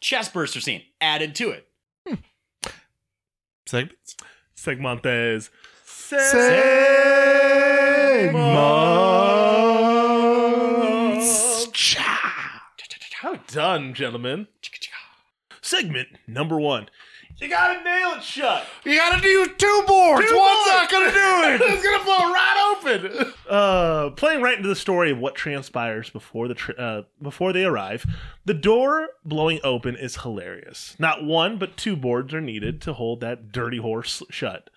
B: chest burster scene, added to it.
D: segments.
C: Segmontes.
D: Segments.
C: How done, gentlemen. Segment number one. You gotta nail it shut.
D: You gotta do two boards.
C: Two
D: One's
C: boards.
D: not gonna do it.
C: it's gonna blow right open. Uh, playing right into the story of what transpires before the tr- uh, before they arrive. The door blowing open is hilarious. Not one, but two boards are needed to hold that dirty horse shut.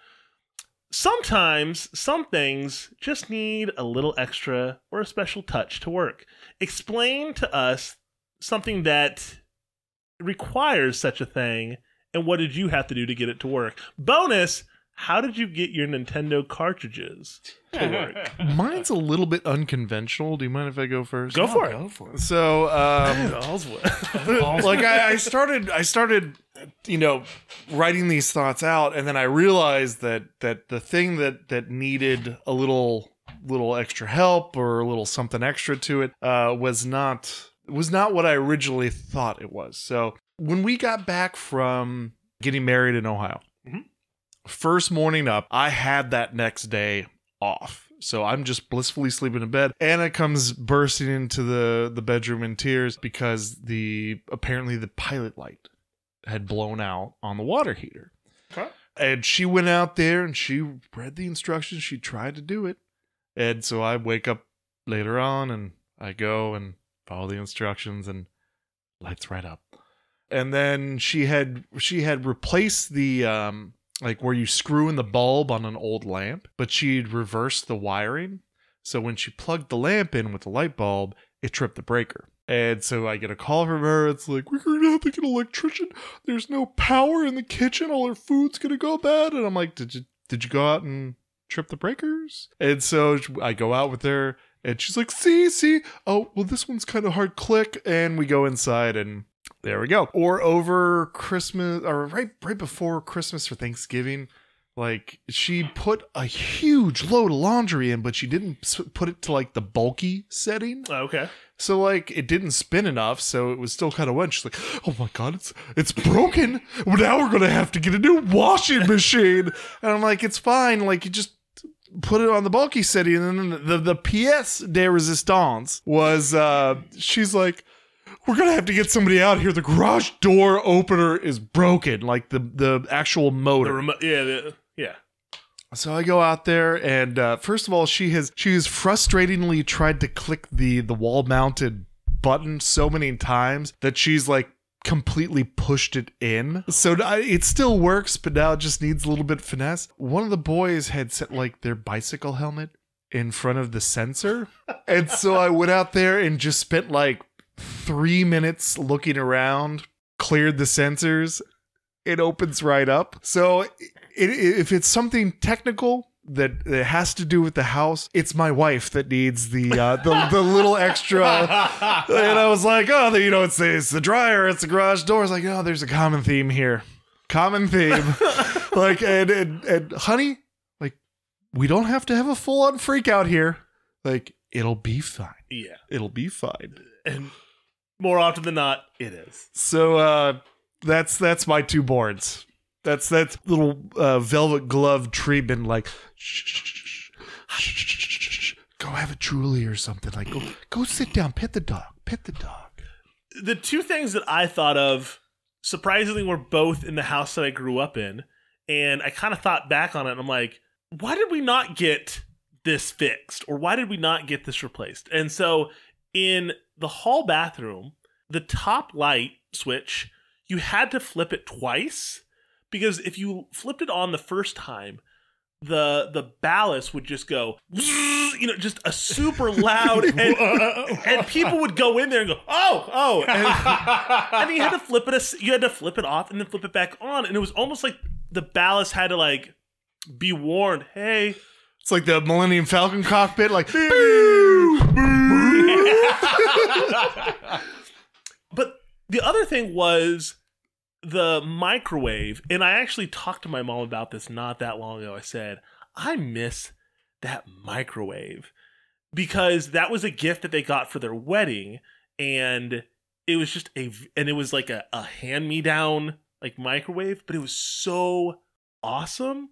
C: Sometimes some things just need a little extra or a special touch to work. Explain to us something that requires such a thing and what did you have to do to get it to work? Bonus, how did you get your Nintendo cartridges to work?
D: Mine's a little bit unconventional. Do you mind if I go first?
C: Go for it.
B: Go for it.
D: So, um, like I, I started I started you know writing these thoughts out and then I realized that that the thing that that needed a little little extra help or a little something extra to it uh, was not was not what I originally thought it was. So when we got back from getting married in Ohio, mm-hmm. first morning up, I had that next day off. So I'm just blissfully sleeping in bed. Anna comes bursting into the, the bedroom in tears because the apparently the pilot light had blown out on the water heater.
C: Okay.
D: And she went out there and she read the instructions. She tried to do it. And so I wake up later on and I go and follow the instructions and lights right up. And then she had she had replaced the um like where you screw in the bulb on an old lamp, but she'd reversed the wiring. So when she plugged the lamp in with the light bulb, it tripped the breaker. And so I get a call from her. It's like, we're going to have to get an electrician. There's no power in the kitchen. All our food's going to go bad. And I'm like, did you, did you go out and trip the breakers? And so I go out with her and she's like, see, see. Oh, well, this one's kind of hard click. And we go inside and there we go. Or over Christmas or right, right before Christmas or Thanksgiving, like she put a huge load of laundry in, but she didn't put it to like the bulky setting.
C: Oh, okay.
D: So like it didn't spin enough, so it was still kind of wet. She's like, "Oh my god, it's it's broken. Well, now we're gonna have to get a new washing machine." And I'm like, "It's fine. Like you just put it on the bulky city, And then the the pièce de résistance was uh she's like, "We're gonna have to get somebody out here. The garage door opener is broken. Like the the actual motor."
C: The remote, yeah, the, yeah.
D: So I go out there, and uh, first of all, she has she has frustratingly tried to click the the wall mounted button so many times that she's like completely pushed it in. So I- it still works, but now it just needs a little bit of finesse. One of the boys had set like their bicycle helmet in front of the sensor, and so I went out there and just spent like three minutes looking around, cleared the sensors, it opens right up. So it, if it's something technical that, it has to do with the house, it's my wife that needs the uh, the, the little extra. and I was like, oh, the, you know, it's the, it's the dryer, it's the garage door. It's like, oh, there's a common theme here, common theme. like, and, and and honey, like, we don't have to have a full on freak out here. Like, it'll be fine.
C: Yeah.
D: It'll be fine.
C: And more often than not, it is.
D: So uh that's that's my two boards. That's that little uh, velvet glove treatment like shh, shh, shh, go have a truly or something like go go sit down pet the dog pet the dog
C: The two things that I thought of, surprisingly, were both in the house that I grew up in. And I kind of thought back on it and I'm like, why did we not get this fixed? Or why did we not get this replaced? And so in the hall bathroom, the top light switch, you had to flip it twice because if you flipped it on the first time, the the ballast would just go, you know, just a super loud, and, and people would go in there and go, oh, oh, and, and you had to flip it, a, you had to flip it off and then flip it back on, and it was almost like the ballast had to like be warned, hey,
D: it's like the millennium falcon cockpit like
C: But the other thing was the microwave, and I actually talked to my mom about this not that long ago. I said, I miss that microwave because that was a gift that they got for their wedding, and it was just a, and it was like a, a hand me down like microwave, but it was so awesome,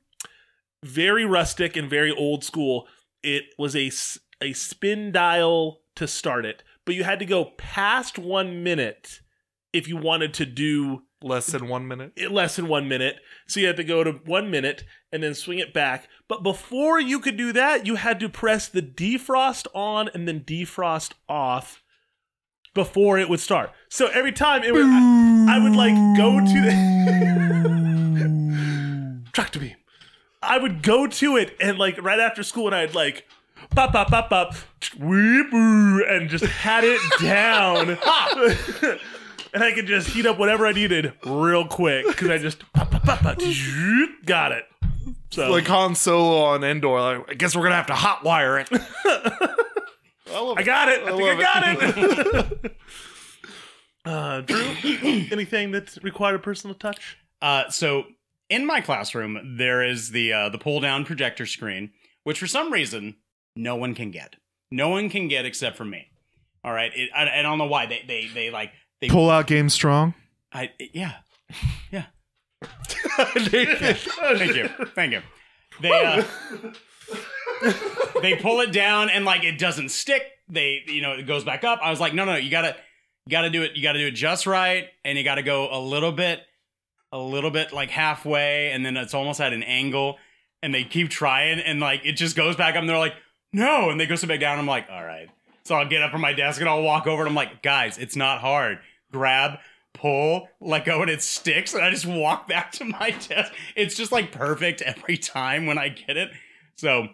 C: very rustic and very old school. It was a, a spin dial to start it, but you had to go past one minute if you wanted to do
D: less than one minute.
C: less than one minute. So you had to go to one minute and then swing it back. But before you could do that, you had to press the defrost on and then defrost off before it would start. So every time it would, I, I would like go to the tractor beam. I would go to it and like right after school, and I'd like pop pop pop pop and just had it down. and I could just heat up whatever I needed real quick because I just pop, pop, pop, pop, got it. So
D: like Han Solo on Endor. Like, I guess we're gonna have to hotwire it.
C: I got it. I, think I
D: love
C: got it. uh, Drew, anything that required a personal touch?
B: Uh, so in my classroom, there is the uh, the pull down projector screen, which for some reason no one can get. No one can get except for me. All right, it, I, I don't know why they they they like they
D: Pull out game strong.
B: I yeah yeah. Thank you, thank you. They uh, they pull it down and like it doesn't stick. They you know it goes back up. I was like, no no, you gotta you gotta do it. You gotta do it just right, and you gotta go a little bit a little bit like halfway, and then it's almost at an angle, and they keep trying, and like it just goes back up, and they're like, no, and they go sit back down. I'm like, all right. So I'll get up from my desk and I'll walk over, and I'm like, guys, it's not hard. Grab, pull, let go, and it sticks, and I just walk back to my desk. It's just like perfect every time when I get it. So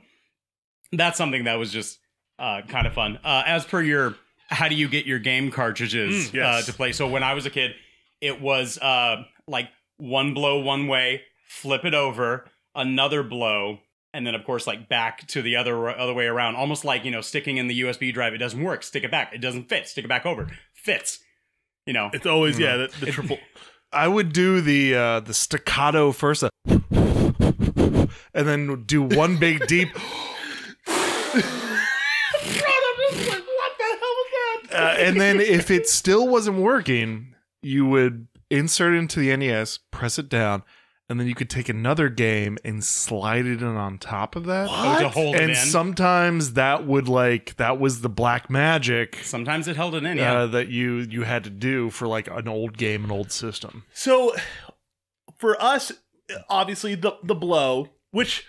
B: that's something that was just uh, kind of fun. Uh, as per your, how do you get your game cartridges
C: Mm, yes.
B: uh, to play? So when I was a kid, it was uh, like one blow one way, flip it over, another blow, and then of course like back to the other other way around. Almost like you know sticking in the USB drive, it doesn't work. Stick it back, it doesn't fit. Stick it back over, fits. You know,
C: It's always yeah the, the triple.
D: I would do the uh, the staccato first, uh, and then do one big deep. Uh, and then if it still wasn't working, you would insert it into the NES, press it down, and then you could take another game and slide it in on top of that.
B: Oh, to hold it
D: and
B: in?
D: sometimes that would like that was the black magic
B: Sometimes it held it in. Yeah.
D: uh, that you you had to do for like an old game, an old system.
C: So for us, obviously the the blow, which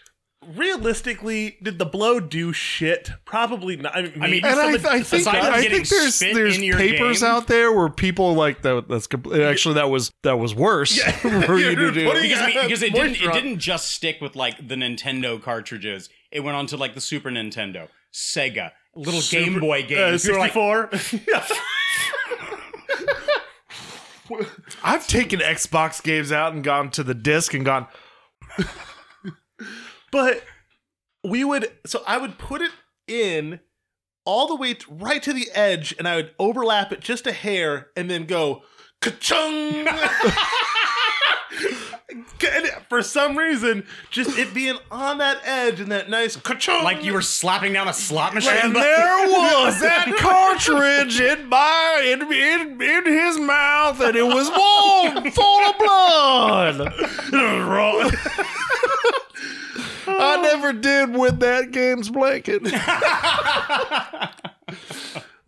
C: realistically did the blow do shit? Probably not. I mean,
B: I mean,
D: And I,
B: Aside
D: I think
B: from
D: I think there's there's papers
B: game.
D: out there where people like that. That's compl- actually that was that was worse. for you to do.
B: because, I mean, because it didn't it didn't just stick with like the Nintendo cartridges. It went on to like the Super Nintendo, Sega, little Game Boy
C: uh,
B: games. You were like,
C: 64.
D: I've taken Xbox games out and gone to the disc and gone.
C: But we would so I would put it in all the way t- right to the edge, and I would overlap it just a hair, and then go ka-chung. For some reason, just it being on that edge and that nice ka-chung.
B: like you were slapping down a slot machine.
D: And there was that cartridge in my in, in, in his mouth, and it was warm, full of blood. I oh. never did with that game's blanket.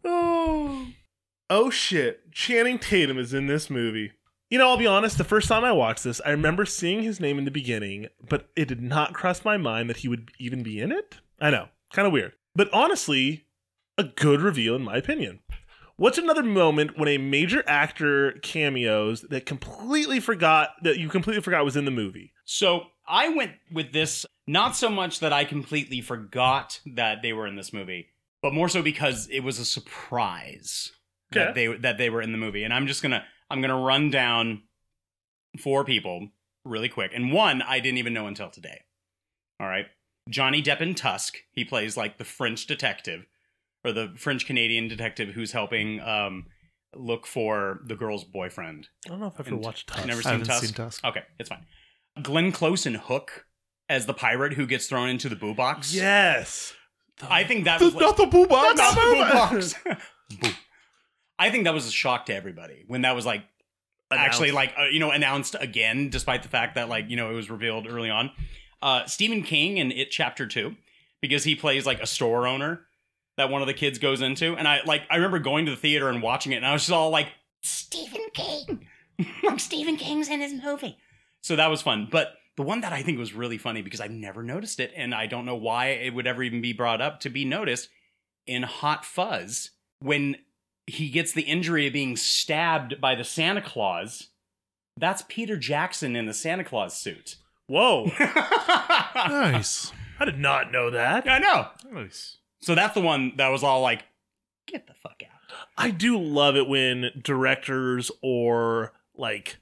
C: oh. oh shit! Channing Tatum is in this movie. You know, I'll be honest. The first time I watched this, I remember seeing his name in the beginning, but it did not cross my mind that he would even be in it. I know, kind of weird, but honestly, a good reveal in my opinion. What's another moment when a major actor cameos that completely forgot that you completely forgot was in the movie?
B: So I went with this not so much that I completely forgot that they were in this movie, but more so because it was a surprise that they that they were in the movie. And I'm just gonna I'm gonna run down four people really quick. And one I didn't even know until today. All right. Johnny Depp in Tusk. He plays like the French detective or the French Canadian detective who's helping um, look for the girl's boyfriend.
C: I don't know if I've ever
B: And-
C: watched Tusk.
B: Never
D: I
B: seen
D: haven't
B: Tusk?
D: seen Tusk.
B: Okay, it's fine. Glenn Close in Hook as the pirate who gets thrown into the boo box.
C: Yes.
B: I think that
D: The-
B: was like,
D: not the boo box.
B: not the boo box. Boo. I think that was a shock to everybody when that was like actually like uh, you know announced again, despite the fact that like you know it was revealed early on. Uh, Stephen King in It Chapter Two because he plays like a store owner that one of the kids goes into, and I like I remember going to the theater and watching it, and I was just all like,
J: Stephen King. Stephen King's in his movie.
B: So that was fun. But the one that I think was really funny because I've never noticed it, and I don't know why it would ever even be brought up to be noticed in Hot Fuzz when he gets the injury of being stabbed by the Santa Claus. That's Peter Jackson in the Santa Claus suit.
C: Whoa.
D: nice.
C: I did not know that.
B: I know.
D: Nice.
B: So that's the one that was all like, get the fuck out.
C: I do love it when directors or like it-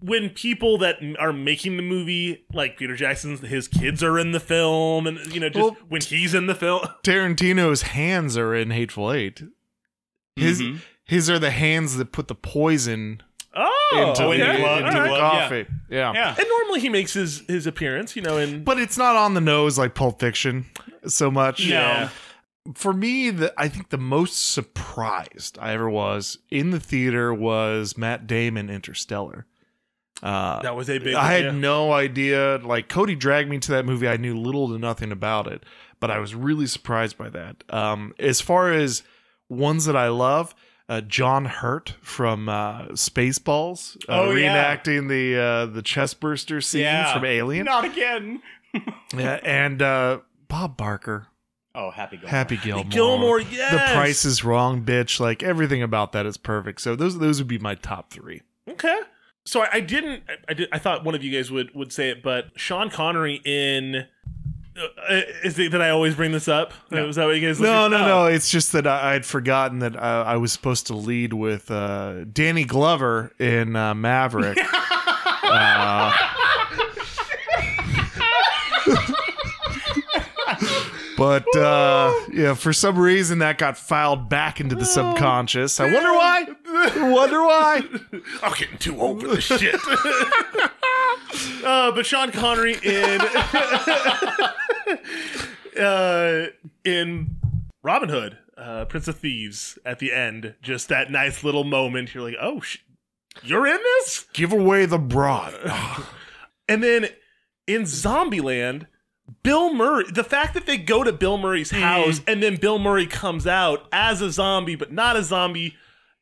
C: when people that are making the movie, like Peter Jackson's, his kids are in the film, and you know, just
D: Well-
C: when he's in the film.
D: Tarantino's hands are in Hateful Eight. His
B: Mhm.
D: his are the hands that put the poison
C: Oh,
D: into
B: in
D: the,
B: the
D: into
B: in the
D: the
B: yeah.
D: coffee. Yeah.
B: Yeah.
C: and normally he makes his his appearance, you know, in
D: But it's not on the nose like Pulp Fiction so much.
B: No.
D: For me, the I think the most surprised I ever was in the theater was Matt Damon Interstellar. Uh,
C: that was a big.
D: I had
C: yeah.
D: no idea. Like Cody dragged me to that movie. I knew little to nothing about it, but I was really surprised by that. Um, as far as ones that I love, uh, John Hurt from uh, Spaceballs, uh,
B: Oh, yeah.
D: reenacting the uh, the chestburster scene
B: Yeah.
D: from Alien.
B: Not again.
D: Yeah, and uh, Bob Barker,
B: Oh, Happy Gilmore.
D: Happy Gilmore,
C: Gilmore,
D: The! Price is Wrong, bitch. Like everything about that is perfect. So those those would be my top three.
C: Okay. So I, I didn't. I, I did. I thought one of you guys would would say it, but Sean Connery in. Uh, is it that I always bring this up? Was that what you guys?
D: No, no,
C: Oh.
D: no. It's just that I, I'd forgotten that uh, I was supposed to lead with uh, Danny Glover in uh, Maverick. uh, but uh, yeah, for some reason that got filed back into the subconscious. I wonder why. I wonder why.
C: I'm getting too old for this shit. uh, but Sean Connery in uh, in Robin Hood, uh, Prince of Thieves, at the end, just that nice little moment. You're like, oh, sh- you're in this.
D: Give away the broad.
C: And then in Zombieland, Bill Murray, the fact that they go to Bill Murray's house and then Bill Murray comes out as a zombie, but not a zombie,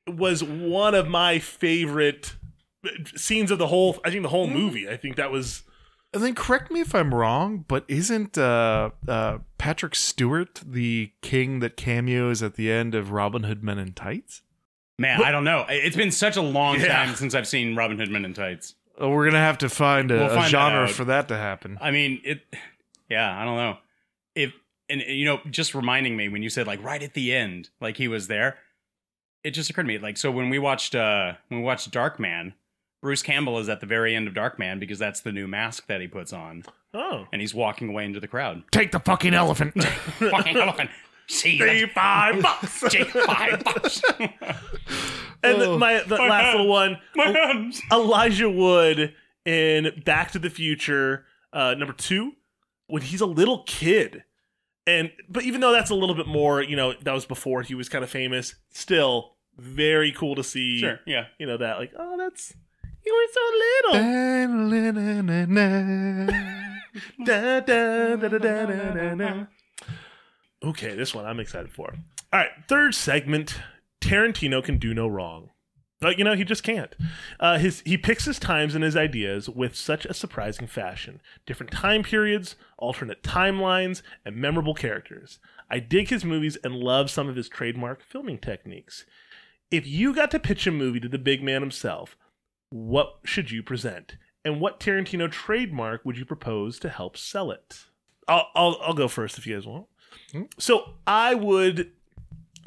C: was one of my favorite scenes of the whole, I think the whole movie. I think that was.
D: And then correct me if I'm wrong, but isn't uh, uh, Patrick Stewart the king that cameos at the end of Robin Hood Men in Tights?
B: Man, I don't know. It's been such a long
D: Yeah.
B: time since I've seen Robin Hood Men in Tights.
D: Oh, we're gonna have to find a,
B: We'll
D: a
B: find that
D: genre
B: out.
D: for that to happen.
B: I mean, it. Yeah, I don't know. If and and, you know, just reminding me when you said like right at the end, like he was there. It just occurred to me, like so when we watched uh when we watched Darkman, Bruce Campbell is at the very end of Darkman because that's the new mask that he puts on,
C: Oh.
B: and he's walking away into the crowd.
D: Take the fucking elephant.
B: Fucking elephant. See
C: Three,
B: that-
C: five bucks.
B: Gee, five bucks.
C: And the, my the
B: My
C: last
B: hands.
C: little one,
B: My hands.
C: Elijah Wood in Back to the Future, uh, number two, when he's a little kid. And but even though that's a little bit more, you know, that was before he was kind of famous, still very cool to see.
B: Sure, yeah.
C: You know, that like, oh that's you were so little. Okay, this one I'm excited for. All right, third segment. Tarantino can do no wrong. But you know, he just can't. Uh, his he picks his times and his ideas with such a surprising fashion. Different time periods, alternate timelines, and memorable characters. I dig his movies and love some of his trademark filming techniques. If you got to pitch a movie to the big man himself, what should you present? And what Tarantino trademark would you propose to help sell it? I'll, I'll, I'll go first if you guys want. So I would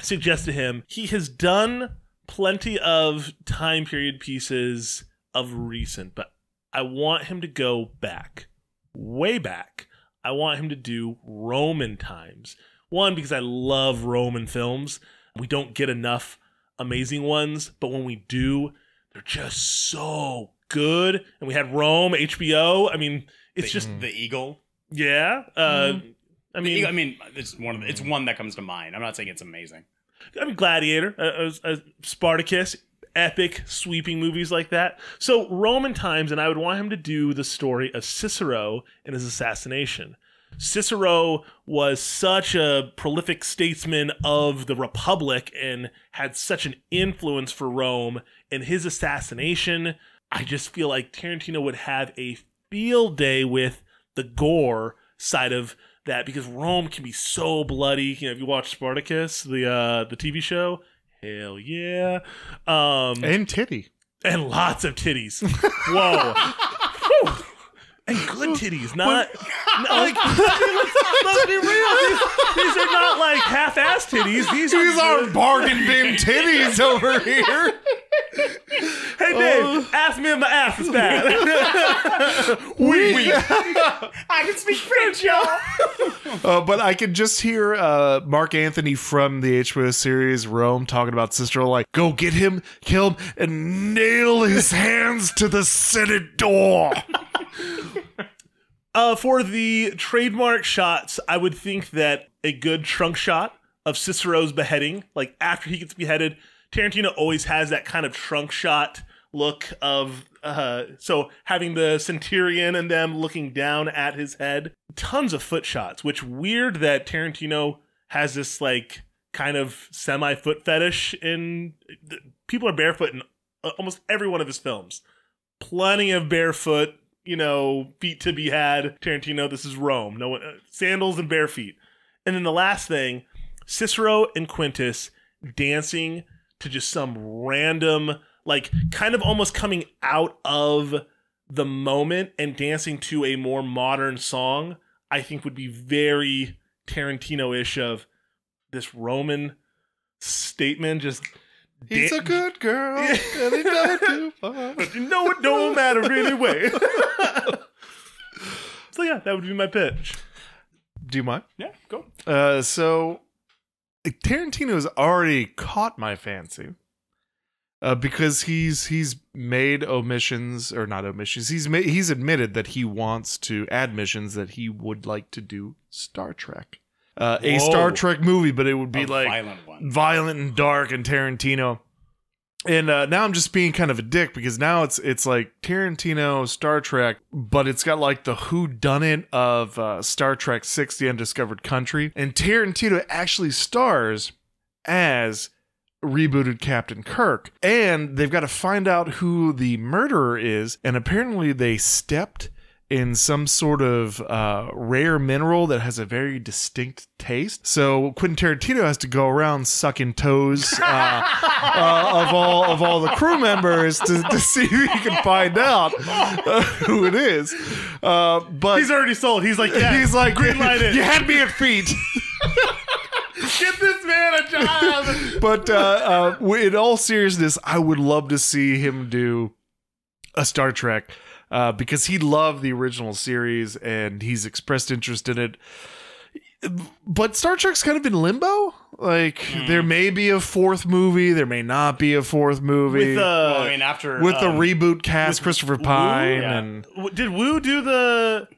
C: suggest to him he has done plenty of time period pieces of recent, but I want him to go back, way back. I want him to do Roman times. One, because I love Roman films. We don't get enough amazing ones, but when we do, they're just so good. And we had Rome, HBO. I mean, it's
B: The-
C: just
B: the Eagle.
C: yeah. Uh, I mean,
B: Eagle- I mean, it's one of the, it's one that comes to mind. I'm not saying it's amazing.
C: I mean, Gladiator, uh, uh, Spartacus, epic sweeping movies like that. So Roman times, and I would want him to do the story of Cicero and his assassination. Cicero was such a prolific statesman of the Republic and had such an influence for Rome. And his assassination, I just feel like Tarantino would have a field day with the gore side of that because Rome can be so bloody. You know, if you watch Spartacus, the uh, the TV show, hell yeah, um,
D: and titty,
C: and lots of titties. Whoa. Whew. And good titties, not, not like. let's, let's be real. These, these are not like half-ass titties. These,
D: These
C: are
D: are bargain bin titties over here.
C: Hey Dave, ask me if my ass is bad.
D: We-
C: oui.
B: I can speak French, y'all.
D: Uh, but I could just hear uh, Mark Antony from the HBO series Rome talking about Cicero, like, go get him, kill him, and nail his hands to the Senate door.
C: Uh, for the trademark shots, I would think that a good trunk shot of Cicero's beheading, like after he gets beheaded, Tarantino always has that kind of trunk shot look of uh so having the centurion and them looking down at his head tons of foot shots which weird that tarantino has this like kind of semi foot fetish in people are barefoot in uh, almost every one of his films. Plenty of barefoot, you know, feet to be had. Tarantino, this is Rome. No one, uh, sandals and bare feet. And then the last thing, Cicero and Quintus dancing to just some random, like kind of almost coming out of the moment and dancing to a more modern song, I think would be very Tarantino ish of this Roman statement just.
D: He's a good girl, and he too far.
C: but you know it don't matter really, anyway. so yeah, that would be my pitch.
D: Do you mind?
B: Yeah, go.
D: Uh, so Tarantino has already caught my fancy. Uh, because he's he's made omissions or not omissions. He's made, he's admitted that he wants to add missions that he would like to do Star Trek, uh, a Star Trek movie, but it would be
B: A
D: like
B: violent one.
D: violent and dark and Tarantino. And uh, now I'm just being kind of a dick because now it's it's like Tarantino Star Trek, but it's got like the who done it of uh, Star Trek Six: The Undiscovered Country, and Tarantino actually stars as rebooted Captain Kirk, and they've got to find out who the murderer is, and apparently they stepped in some sort of uh, rare mineral that has a very distinct taste. So Quentin Tarantino has to go around sucking toes uh, uh, of all of all the crew members to, to see if he can find out uh, who it is. Uh, but
C: He's already sold. He's like, yeah,
D: he's like,
C: green light it.
D: you had me at feet.
C: Get this man a job.
D: but uh, uh, in all seriousness, I would love to see him do a Star Trek uh, because he loved the original series and he's expressed interest in it. But Star Trek's kind of in limbo. Like there may be a fourth movie, there may not be a fourth movie
C: With uh,
B: Well, I mean, after
D: with the
B: um,
D: reboot cast, Christopher Pine,
B: yeah.
D: and
C: did Wu do the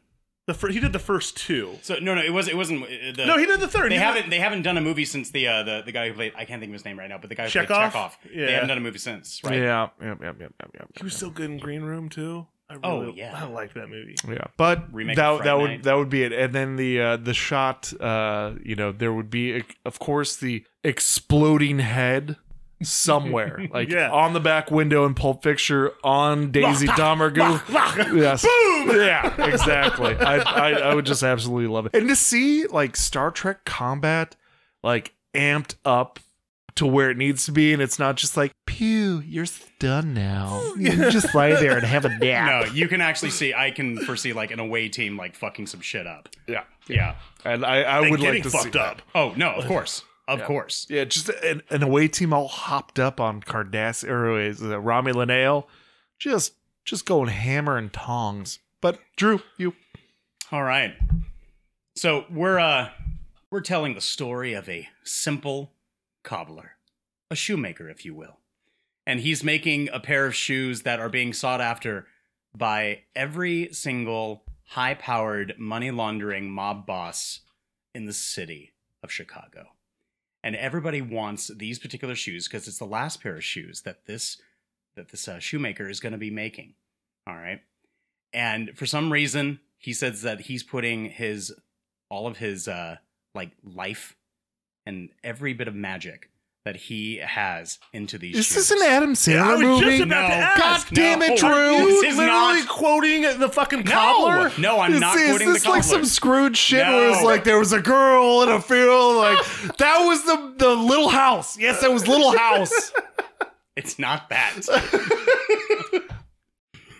C: the fir- he did the first two?
B: So no, no, it was it wasn't. uh, The,
C: No, he did the third.
B: They
C: He
B: haven't they haven't done a movie since the uh, the the guy who played I can't think of his name right now, but the guy who
C: Chekhov?
B: played Chekhov.
C: Yeah.
B: They haven't done a movie since, right?
D: yeah, yeah, yeah, yeah, yeah, yeah.
C: He was so good in Green Room too. I
B: Oh, yeah.
C: I like that movie.
D: Yeah, but
B: Remake
D: that
B: of
D: that
B: Fright
D: would
B: Night.
D: that would be it. And then the uh, the shot, uh, you know, there would be, of course, the exploding head somewhere, like
C: Yeah.
D: on the back window in Pulp Fiction, on Daisy Domergue. yes, boom. Yeah, exactly. I, I I would just absolutely love it, and to see like Star Trek combat like amped up to where it needs to be, and it's not just like pew, you're done now. You just lie there and have a nap.
B: No, you can actually see. I can foresee like an away team like fucking some shit up.
D: Yeah,
B: Yeah.
D: and I I
C: And
D: would
C: getting
D: like to
C: fucked
D: see
C: up.
B: Oh no, of course, of course.
D: Yeah, just an, an away team all hopped up on Cardass or is it Romulan ale, just just going hammer and tongs. But Drew, you
B: All right. So we're uh we're telling the story of a simple cobbler, a shoemaker, if you will. And he's making a pair of shoes that are being sought after by every single high powered money laundering mob boss in the city of Chicago. And everybody wants these particular shoes because it's the last pair of shoes that this that this uh, shoemaker is going to be making. All right. And for some reason, he says that he's putting his all of his uh like life and every bit of magic that he has into these
D: is
B: shoes.
D: this an Adam
C: I
D: Sandler
C: was
D: movie?
C: just about to
B: No.
C: ask.
D: God damn it,
B: No.
D: Drew!
B: This
C: You
B: is
C: literally
B: not-
C: quoting the fucking cobbler.
B: no, I'm
D: is,
B: not
D: is
B: quoting
D: this
B: the
D: like
B: cobbler.
D: some Scrooge shit where it's
B: No.
D: like there was a girl in a field? Like that was the the little house. Yes, that was Little House.
B: It's not that.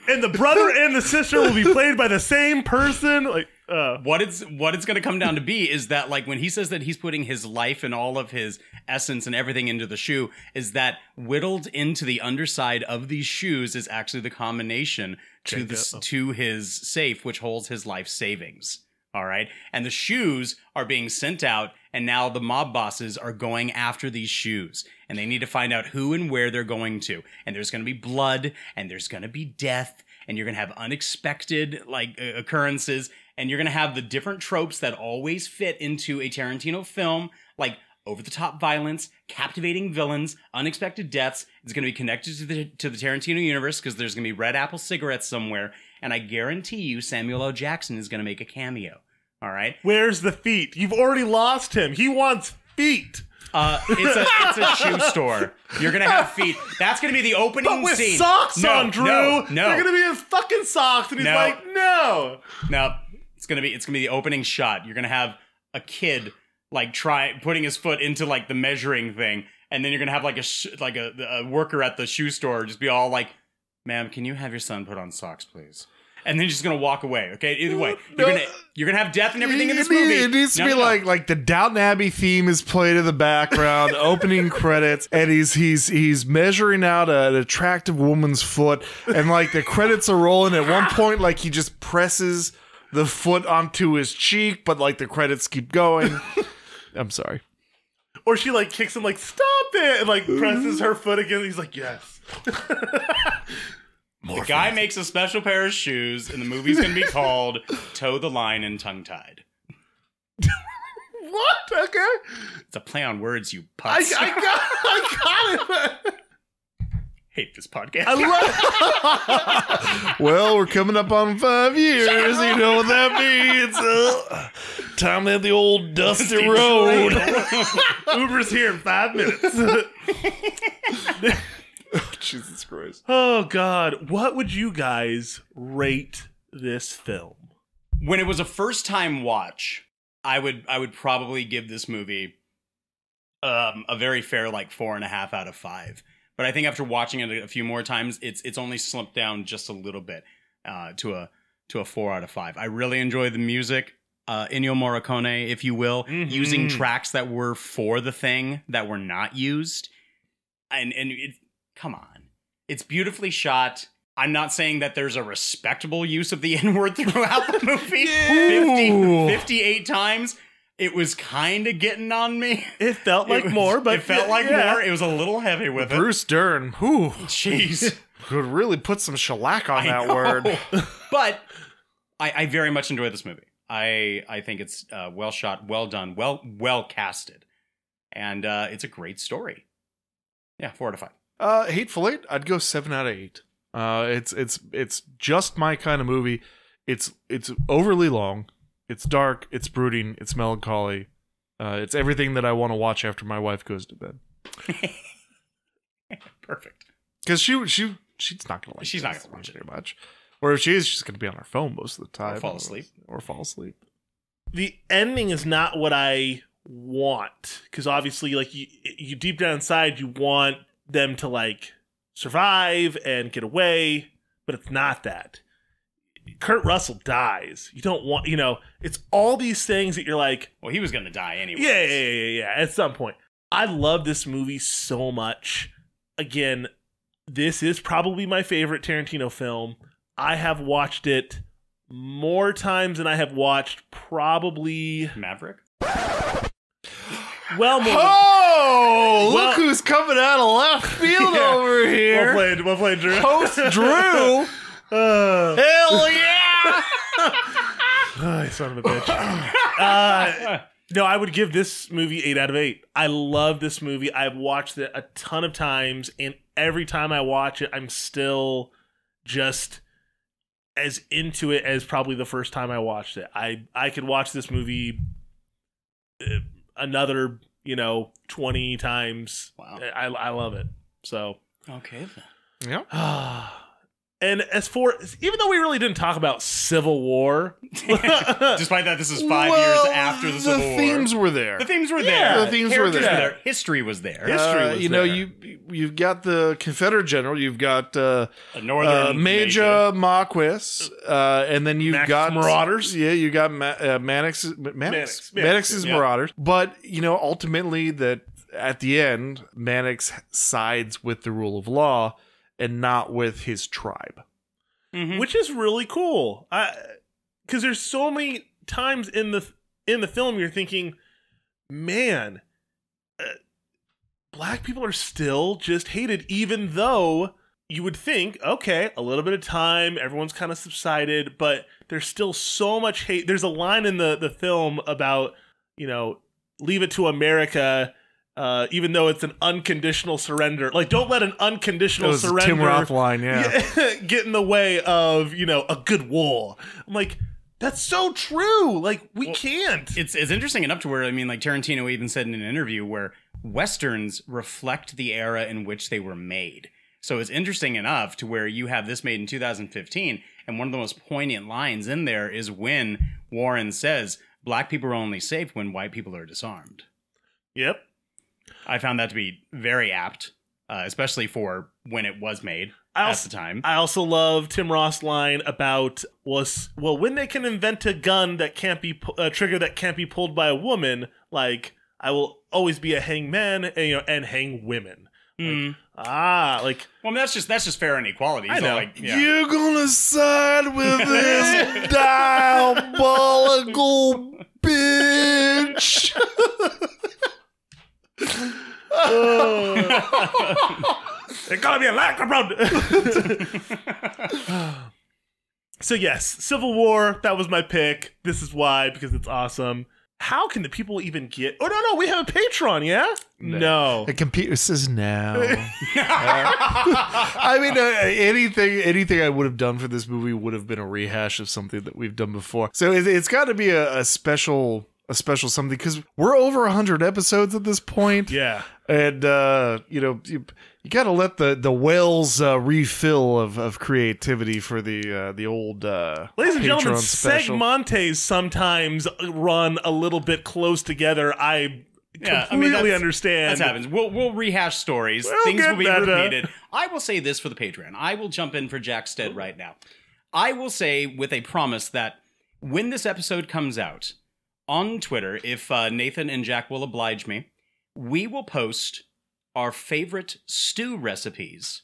C: and the brother and the sister will be played by the same person. Like, uh,
B: what it's what it's going to come down to be is that like when he says that he's putting his life and all of his essence and everything into the shoe is that whittled into the underside of these shoes is actually the combination to the to his safe which holds his life savings. All right? And the shoes are being sent out and now the mob bosses are going after these shoes. And they need to find out who and where they're going to. And there's going to be blood and there's going to be death and you're going to have unexpected like occurrences and you're going to have the different tropes that always fit into a Tarantino film like over the top violence, captivating villains, unexpected deaths. It's going to be connected to the to the Tarantino universe because there's going to be red apple cigarettes somewhere and I guarantee you Samuel L. Jackson is going to make a cameo. All right?
C: where's the feet? You've already lost him. He wants feet.
B: Uh, it's a it's a shoe store. You're gonna have feet. That's gonna be the opening
C: But with
B: scene.
C: socks
B: no,
C: on, Drew.
B: No, no,
C: They're gonna be in fucking socks, and he's
B: No.
C: like, no.
B: no. It's gonna be it's gonna be the opening shot. You're gonna have a kid like try putting his foot into like the measuring thing, and then you're gonna have like a sh- like a, a worker at the shoe store just be all like, "Ma'am, can you have your son put on socks, please?" And then you're just gonna walk away. Okay, either way, you're gonna you're gonna have death and everything in this movie.
D: It needs to
B: No,
D: be
B: no, no.
D: like like the Downton Abbey theme is played in the background, opening credits, and he's he's he's measuring out an attractive woman's foot, and like the credits are rolling. At one point, like he just presses the foot onto his cheek, but like the credits keep going. I'm sorry.
C: Or she like kicks him like, stop it, and like presses her foot again. He's like, yes.
B: the guy makes a special pair of shoes, and the movie's gonna be called "Toe the Line and Tongue Tied."
C: What? Okay.
B: It's a play on words, you
C: I,
B: putz.
C: I got I got it.
B: hate this podcast.
C: I love
D: Well, we're coming up on five years. You know what that means. Uh, time to hit the old dusty road.
C: Uber's here in five minutes.
D: Jesus Christ.
C: oh God. What would you guys rate this film?
B: when it was a first time watch, I would I would probably give this movie um, a very fair like four and a half out of five. But I think after watching it a few more times, it's it's only slumped down just a little bit uh, to a to a four out of five. I really enjoy the music. Uh, Ennio Morricone, if you will, using
C: Mhm.
B: tracks that were for the thing that were not used, and and it, come on, it's beautifully shot. I'm not saying that there's a respectable use of the N word throughout the movie. 50, 58 times. It was kind of getting on me.
C: It felt like
B: It was-
C: more, but
B: it felt like
C: yeah.
B: more. It was a little heavy with it.
D: Bruce Dern, whew,
B: Jeez.
D: could really put some shellac on
B: I
D: that
B: know.
D: word.
B: but I, I very much enjoy this movie. I I think it's uh, well shot, well done, well well casted, and uh, it's a great story. Yeah, four out of five.
D: Uh, Hateful Eight, I'd go seven out of eight. Uh, it's it's it's just my kind of movie. It's it's overly long. It's dark. It's brooding. It's melancholy. Uh, it's everything that I want to watch after my wife goes to bed.
B: Perfect.
D: Because she she she's not gonna like.
B: She's not gonna watch it.
D: very much. Or if she is, she's gonna be on her phone most of the time.
B: Or fall asleep.
D: Or fall asleep.
C: the ending is not what I want because obviously, like you, you deep down inside, you want them to like survive and get away, but it's not that. Kurt Russell dies. You don't want, you know, it's all these things that you're like,
B: Well, he was gonna die anyway.
C: yeah, yeah, yeah, yeah, yeah. At some point, I love this movie so much. Again, this is probably my favorite Tarantino film. I have watched it more times than I have watched probably
B: Maverick.
C: well more. than-
D: Oh,
C: Well-
D: look who's coming out of left field
C: Yeah.
D: over here.
C: Well played, well played, Drew.
D: Host Drew.
C: Uh,
D: Hell yeah!
C: oh, son of a bitch. Uh, no, I would give this movie eight out of eight. I love this movie. I've watched it a ton of times, and every time I watch it, I'm still just as into it as probably the first time I watched it. I I could watch this movie uh, another, you know, twenty times.
B: Wow.
C: I I love it. So
B: Okay.
D: Yeah.
C: And as for even though we really didn't talk about Civil War,
B: Despite that, this is five
D: Well,
B: years after the
D: the
B: Civil War.
D: the themes were there.
B: The themes were
C: Yeah,
B: there.
D: the themes were
B: Characters
D: there.
B: History was there.
C: History
D: Uh,
C: was
D: you know,
C: there.
D: you you've got the Confederate general, you've got uh,
B: A northern
D: uh, Major Marquis, uh, and then you've
C: Max
D: got
C: Marauders.
D: Yeah, you got Ma- uh, Mannix, Mannix,
C: Mannix,
D: Mannix's
C: yeah.
D: Marauders. But you know, ultimately, that at the end, Mannix sides with the rule of law and not with his tribe.
B: Mhm.
C: which is really cool. Because there's so many times in the in the film you're thinking, man, uh, black people are still just hated, even though you would think, okay, a little bit of time, everyone's kind of subsided, but there's still so much hate. There's a line in the the film about you know, leave it to America. Uh, even though it's an unconditional surrender, like don't let an unconditional surrender
D: Tim Roth line, yeah.
C: yeah, get in the way of you know a good war. I'm like, that's so true. Like we
B: Well,
C: can't.
B: it's it's interesting enough to where I mean, like Tarantino even said in an interview where westerns reflect the era in which they were made. So it's interesting enough to where you have this made in 2015, and one of the most poignant lines in there is when Warren says, "Black people are only safe when white people are disarmed."
C: Yep.
B: I found that to be very apt, uh, especially for when it was made
C: I
B: at
C: also,
B: the time.
C: I also love Tim Roth's line about was well when they can invent a gun that can't be a trigger that can't be pulled by a woman, like I will always be a hangman and you know and hang women. Like, ah, like
B: well, I mean, that's just that's just fair inequality.
C: I
B: So,
C: know.
B: like, yeah.
D: You're gonna side with this diabolical bitch.
C: It gotta be a lack So yes, Civil War. That was my pick. This is why because it's awesome. How can the people even get? Oh no, no, we have a Patreon. Yeah. No.
D: The computer says no. I mean, uh, anything, anything I would have done for this movie would have been a rehash of something that we've done before. So it, it's got to be a, a special, a special something because we're over hundred episodes at this point.
C: Yeah.
D: and uh, you know, you, you got to let the the wells uh, refill of, of creativity for the uh, the old uh,
C: Ladies and gentlemen,
D: Patreon special.
C: segmentes sometimes run a little bit close together. I
B: Yeah, I
C: completely
B: mean, that's-
C: understand.
B: That happens. We'll we'll rehash stories.
C: We'll
B: Things will be
C: that, uh,
B: repeated. I will say this for the Patreon. I will jump in for Jack Stead right now. I will say with a promise that when this episode comes out on Twitter, if uh, Nathan and Jack will oblige me, we will post our favorite stew recipes.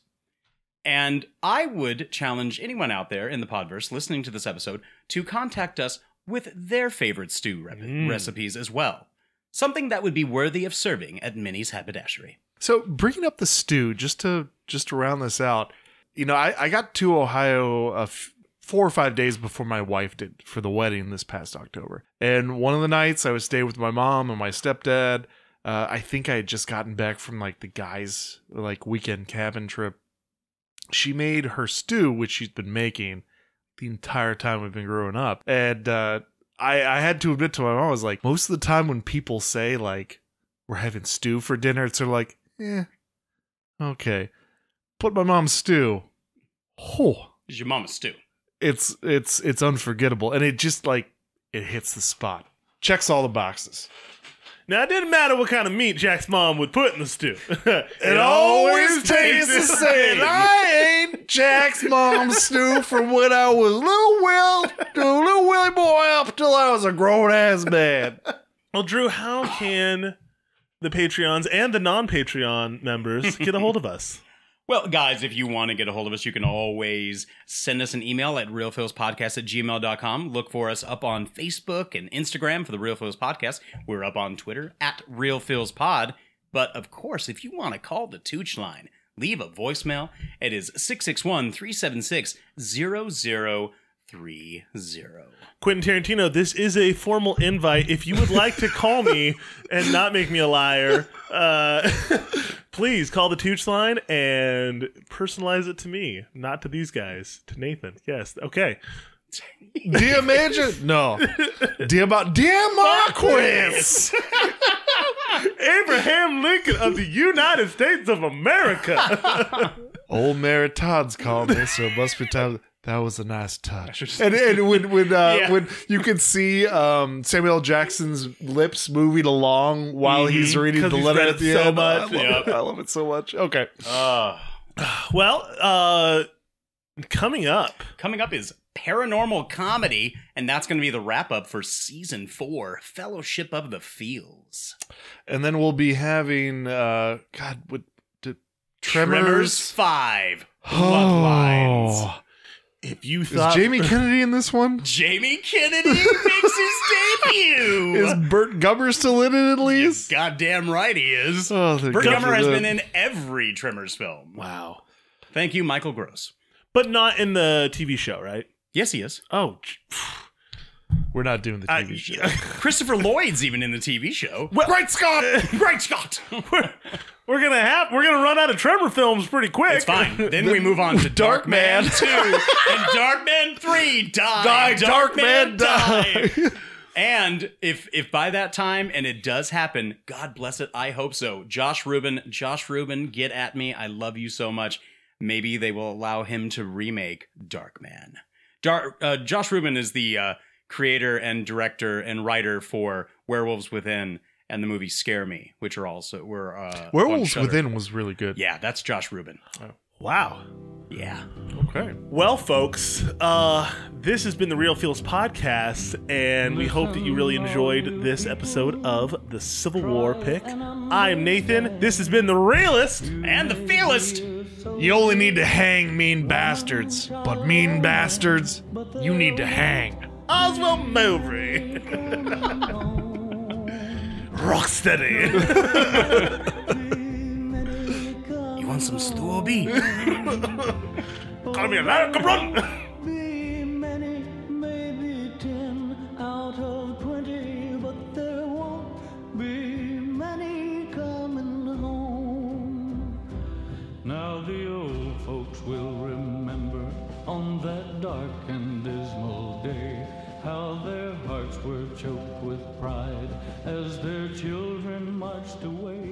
B: And I would challenge anyone out there in the Podverse listening to this episode to contact us with their favorite stew rep-
D: Mm.
B: recipes as well. Something that would be worthy of serving at Minnie's Haberdashery.
D: So bringing up the stew, just to just to round this out, you know, I, I got to Ohio a f- four or five days before my wife did for the wedding this past October, and one of the nights I was staying with my mom and my stepdad. Uh, I think I had just gotten back from like the guys' like weekend cabin trip. She made her stew, which she's been making the entire time we've been growing up, and uh, I I had to admit to my mom, I was like, most of the time when people say like we're having stew for dinner, it's sort of like, yeah, okay. But my mom's stew, oh,
B: Is your mama stew?
D: It's it's it's unforgettable, and it just like it hits the spot, checks all the boxes.
C: Now it didn't matter what kind of meat Jack's mom would put in the stew. it,
D: It always tastes the same. I ate Jack's mom's stew from when I was little Will, little Willie boy, up till I was a grown ass man.
C: Well, Drew, how can the Patreons and the non-Patreon members get a hold of us?
B: Well, guys, if you want to get a hold of us, you can always send us an email at realphilspodcast at gmail.com. Look for us up on Facebook and Instagram for the Real Phils Podcast. We're up on Twitter at RealPhilsPod. But of course, if you want to call the Tooch line, leave a voicemail. It is 661 376 0030.
C: Quentin Tarantino, this is a formal invite. If you would like to call me and not make me a liar, uh, please call the Tooch line and personalize it to me, not to these guys, to Nathan. Yes, okay.
D: Do Major. No. You about dear Marquis?
C: Abraham Lincoln of the United States of America.
D: Old Mary Todd's called me, so it must be time. That was a nice touch. And, and when when uh,
C: Yeah.
D: when you can see um, Samuel L. Jackson's lips moving along while he's
C: Mhm.
D: reading
C: 'Cause
D: the
C: he's
D: letter at the
C: so
D: end.
C: much.
D: I love,
C: Yep.
D: it. I love it so much. Okay.
C: well, uh, coming up.
B: Coming up is paranormal comedy, and that's going to be the wrap up for season four Fellowship of the Fields.
D: And then we'll be having uh, God, what d-
B: Tremors,
D: Tremors.
B: 5 Bloodlines.
D: Oh.
C: If you
D: Is
C: thought
D: Jamie Kennedy in this one?
B: Jamie Kennedy makes his debut.
D: Is Burt Gummer still in it at least?
B: Goddamn right he is.
D: Oh,
B: Burt Gummer has been in every Tremors film.
C: Wow.
B: Thank you, Michael Gross.
C: But not in the TV show, right?
B: Yes, he is.
C: Oh,
D: We're not doing the TV show.
B: Christopher Lloyd's even in the TV show.
D: Right, Scott!
B: right, Scott!
C: We're, gonna have we're gonna run out of Tremor films pretty quick.
B: It's fine. Then we move on to Dark,
D: Darkman,
B: Man. 2 and Darkman 3 die.
D: Die, Darkman, die.
B: And if if by that time and it does happen, God bless it, I hope so. Josh Ruben, Josh Ruben, get at me. I love you so much. Maybe they will allow him to remake Darkman. Dark uh, Josh Ruben is the uh, creator and director and writer for Werewolves Within and the movie Scare Me, which are also were uh,
D: Werewolves Within was really good.
B: Yeah, that's Josh Ruben.
C: Wow.
B: Yeah.
C: Okay. Well, folks, uh, this has been the Real Phils podcast, and we hope that you really enjoyed this episode of the Civil War pick. I am Nathan. This has been the realist
B: and the feelist.
D: You only need to hang mean bastards, but mean bastards, you need to hang.
C: Oswald Mobray. Rocksteady.
B: you want some stew beef?
C: Call me America, run!
K: out of 20, but there won't be many coming home. Now the old folks will remember on that dark and dismal day how their hearts were choked with pride as their children marched away.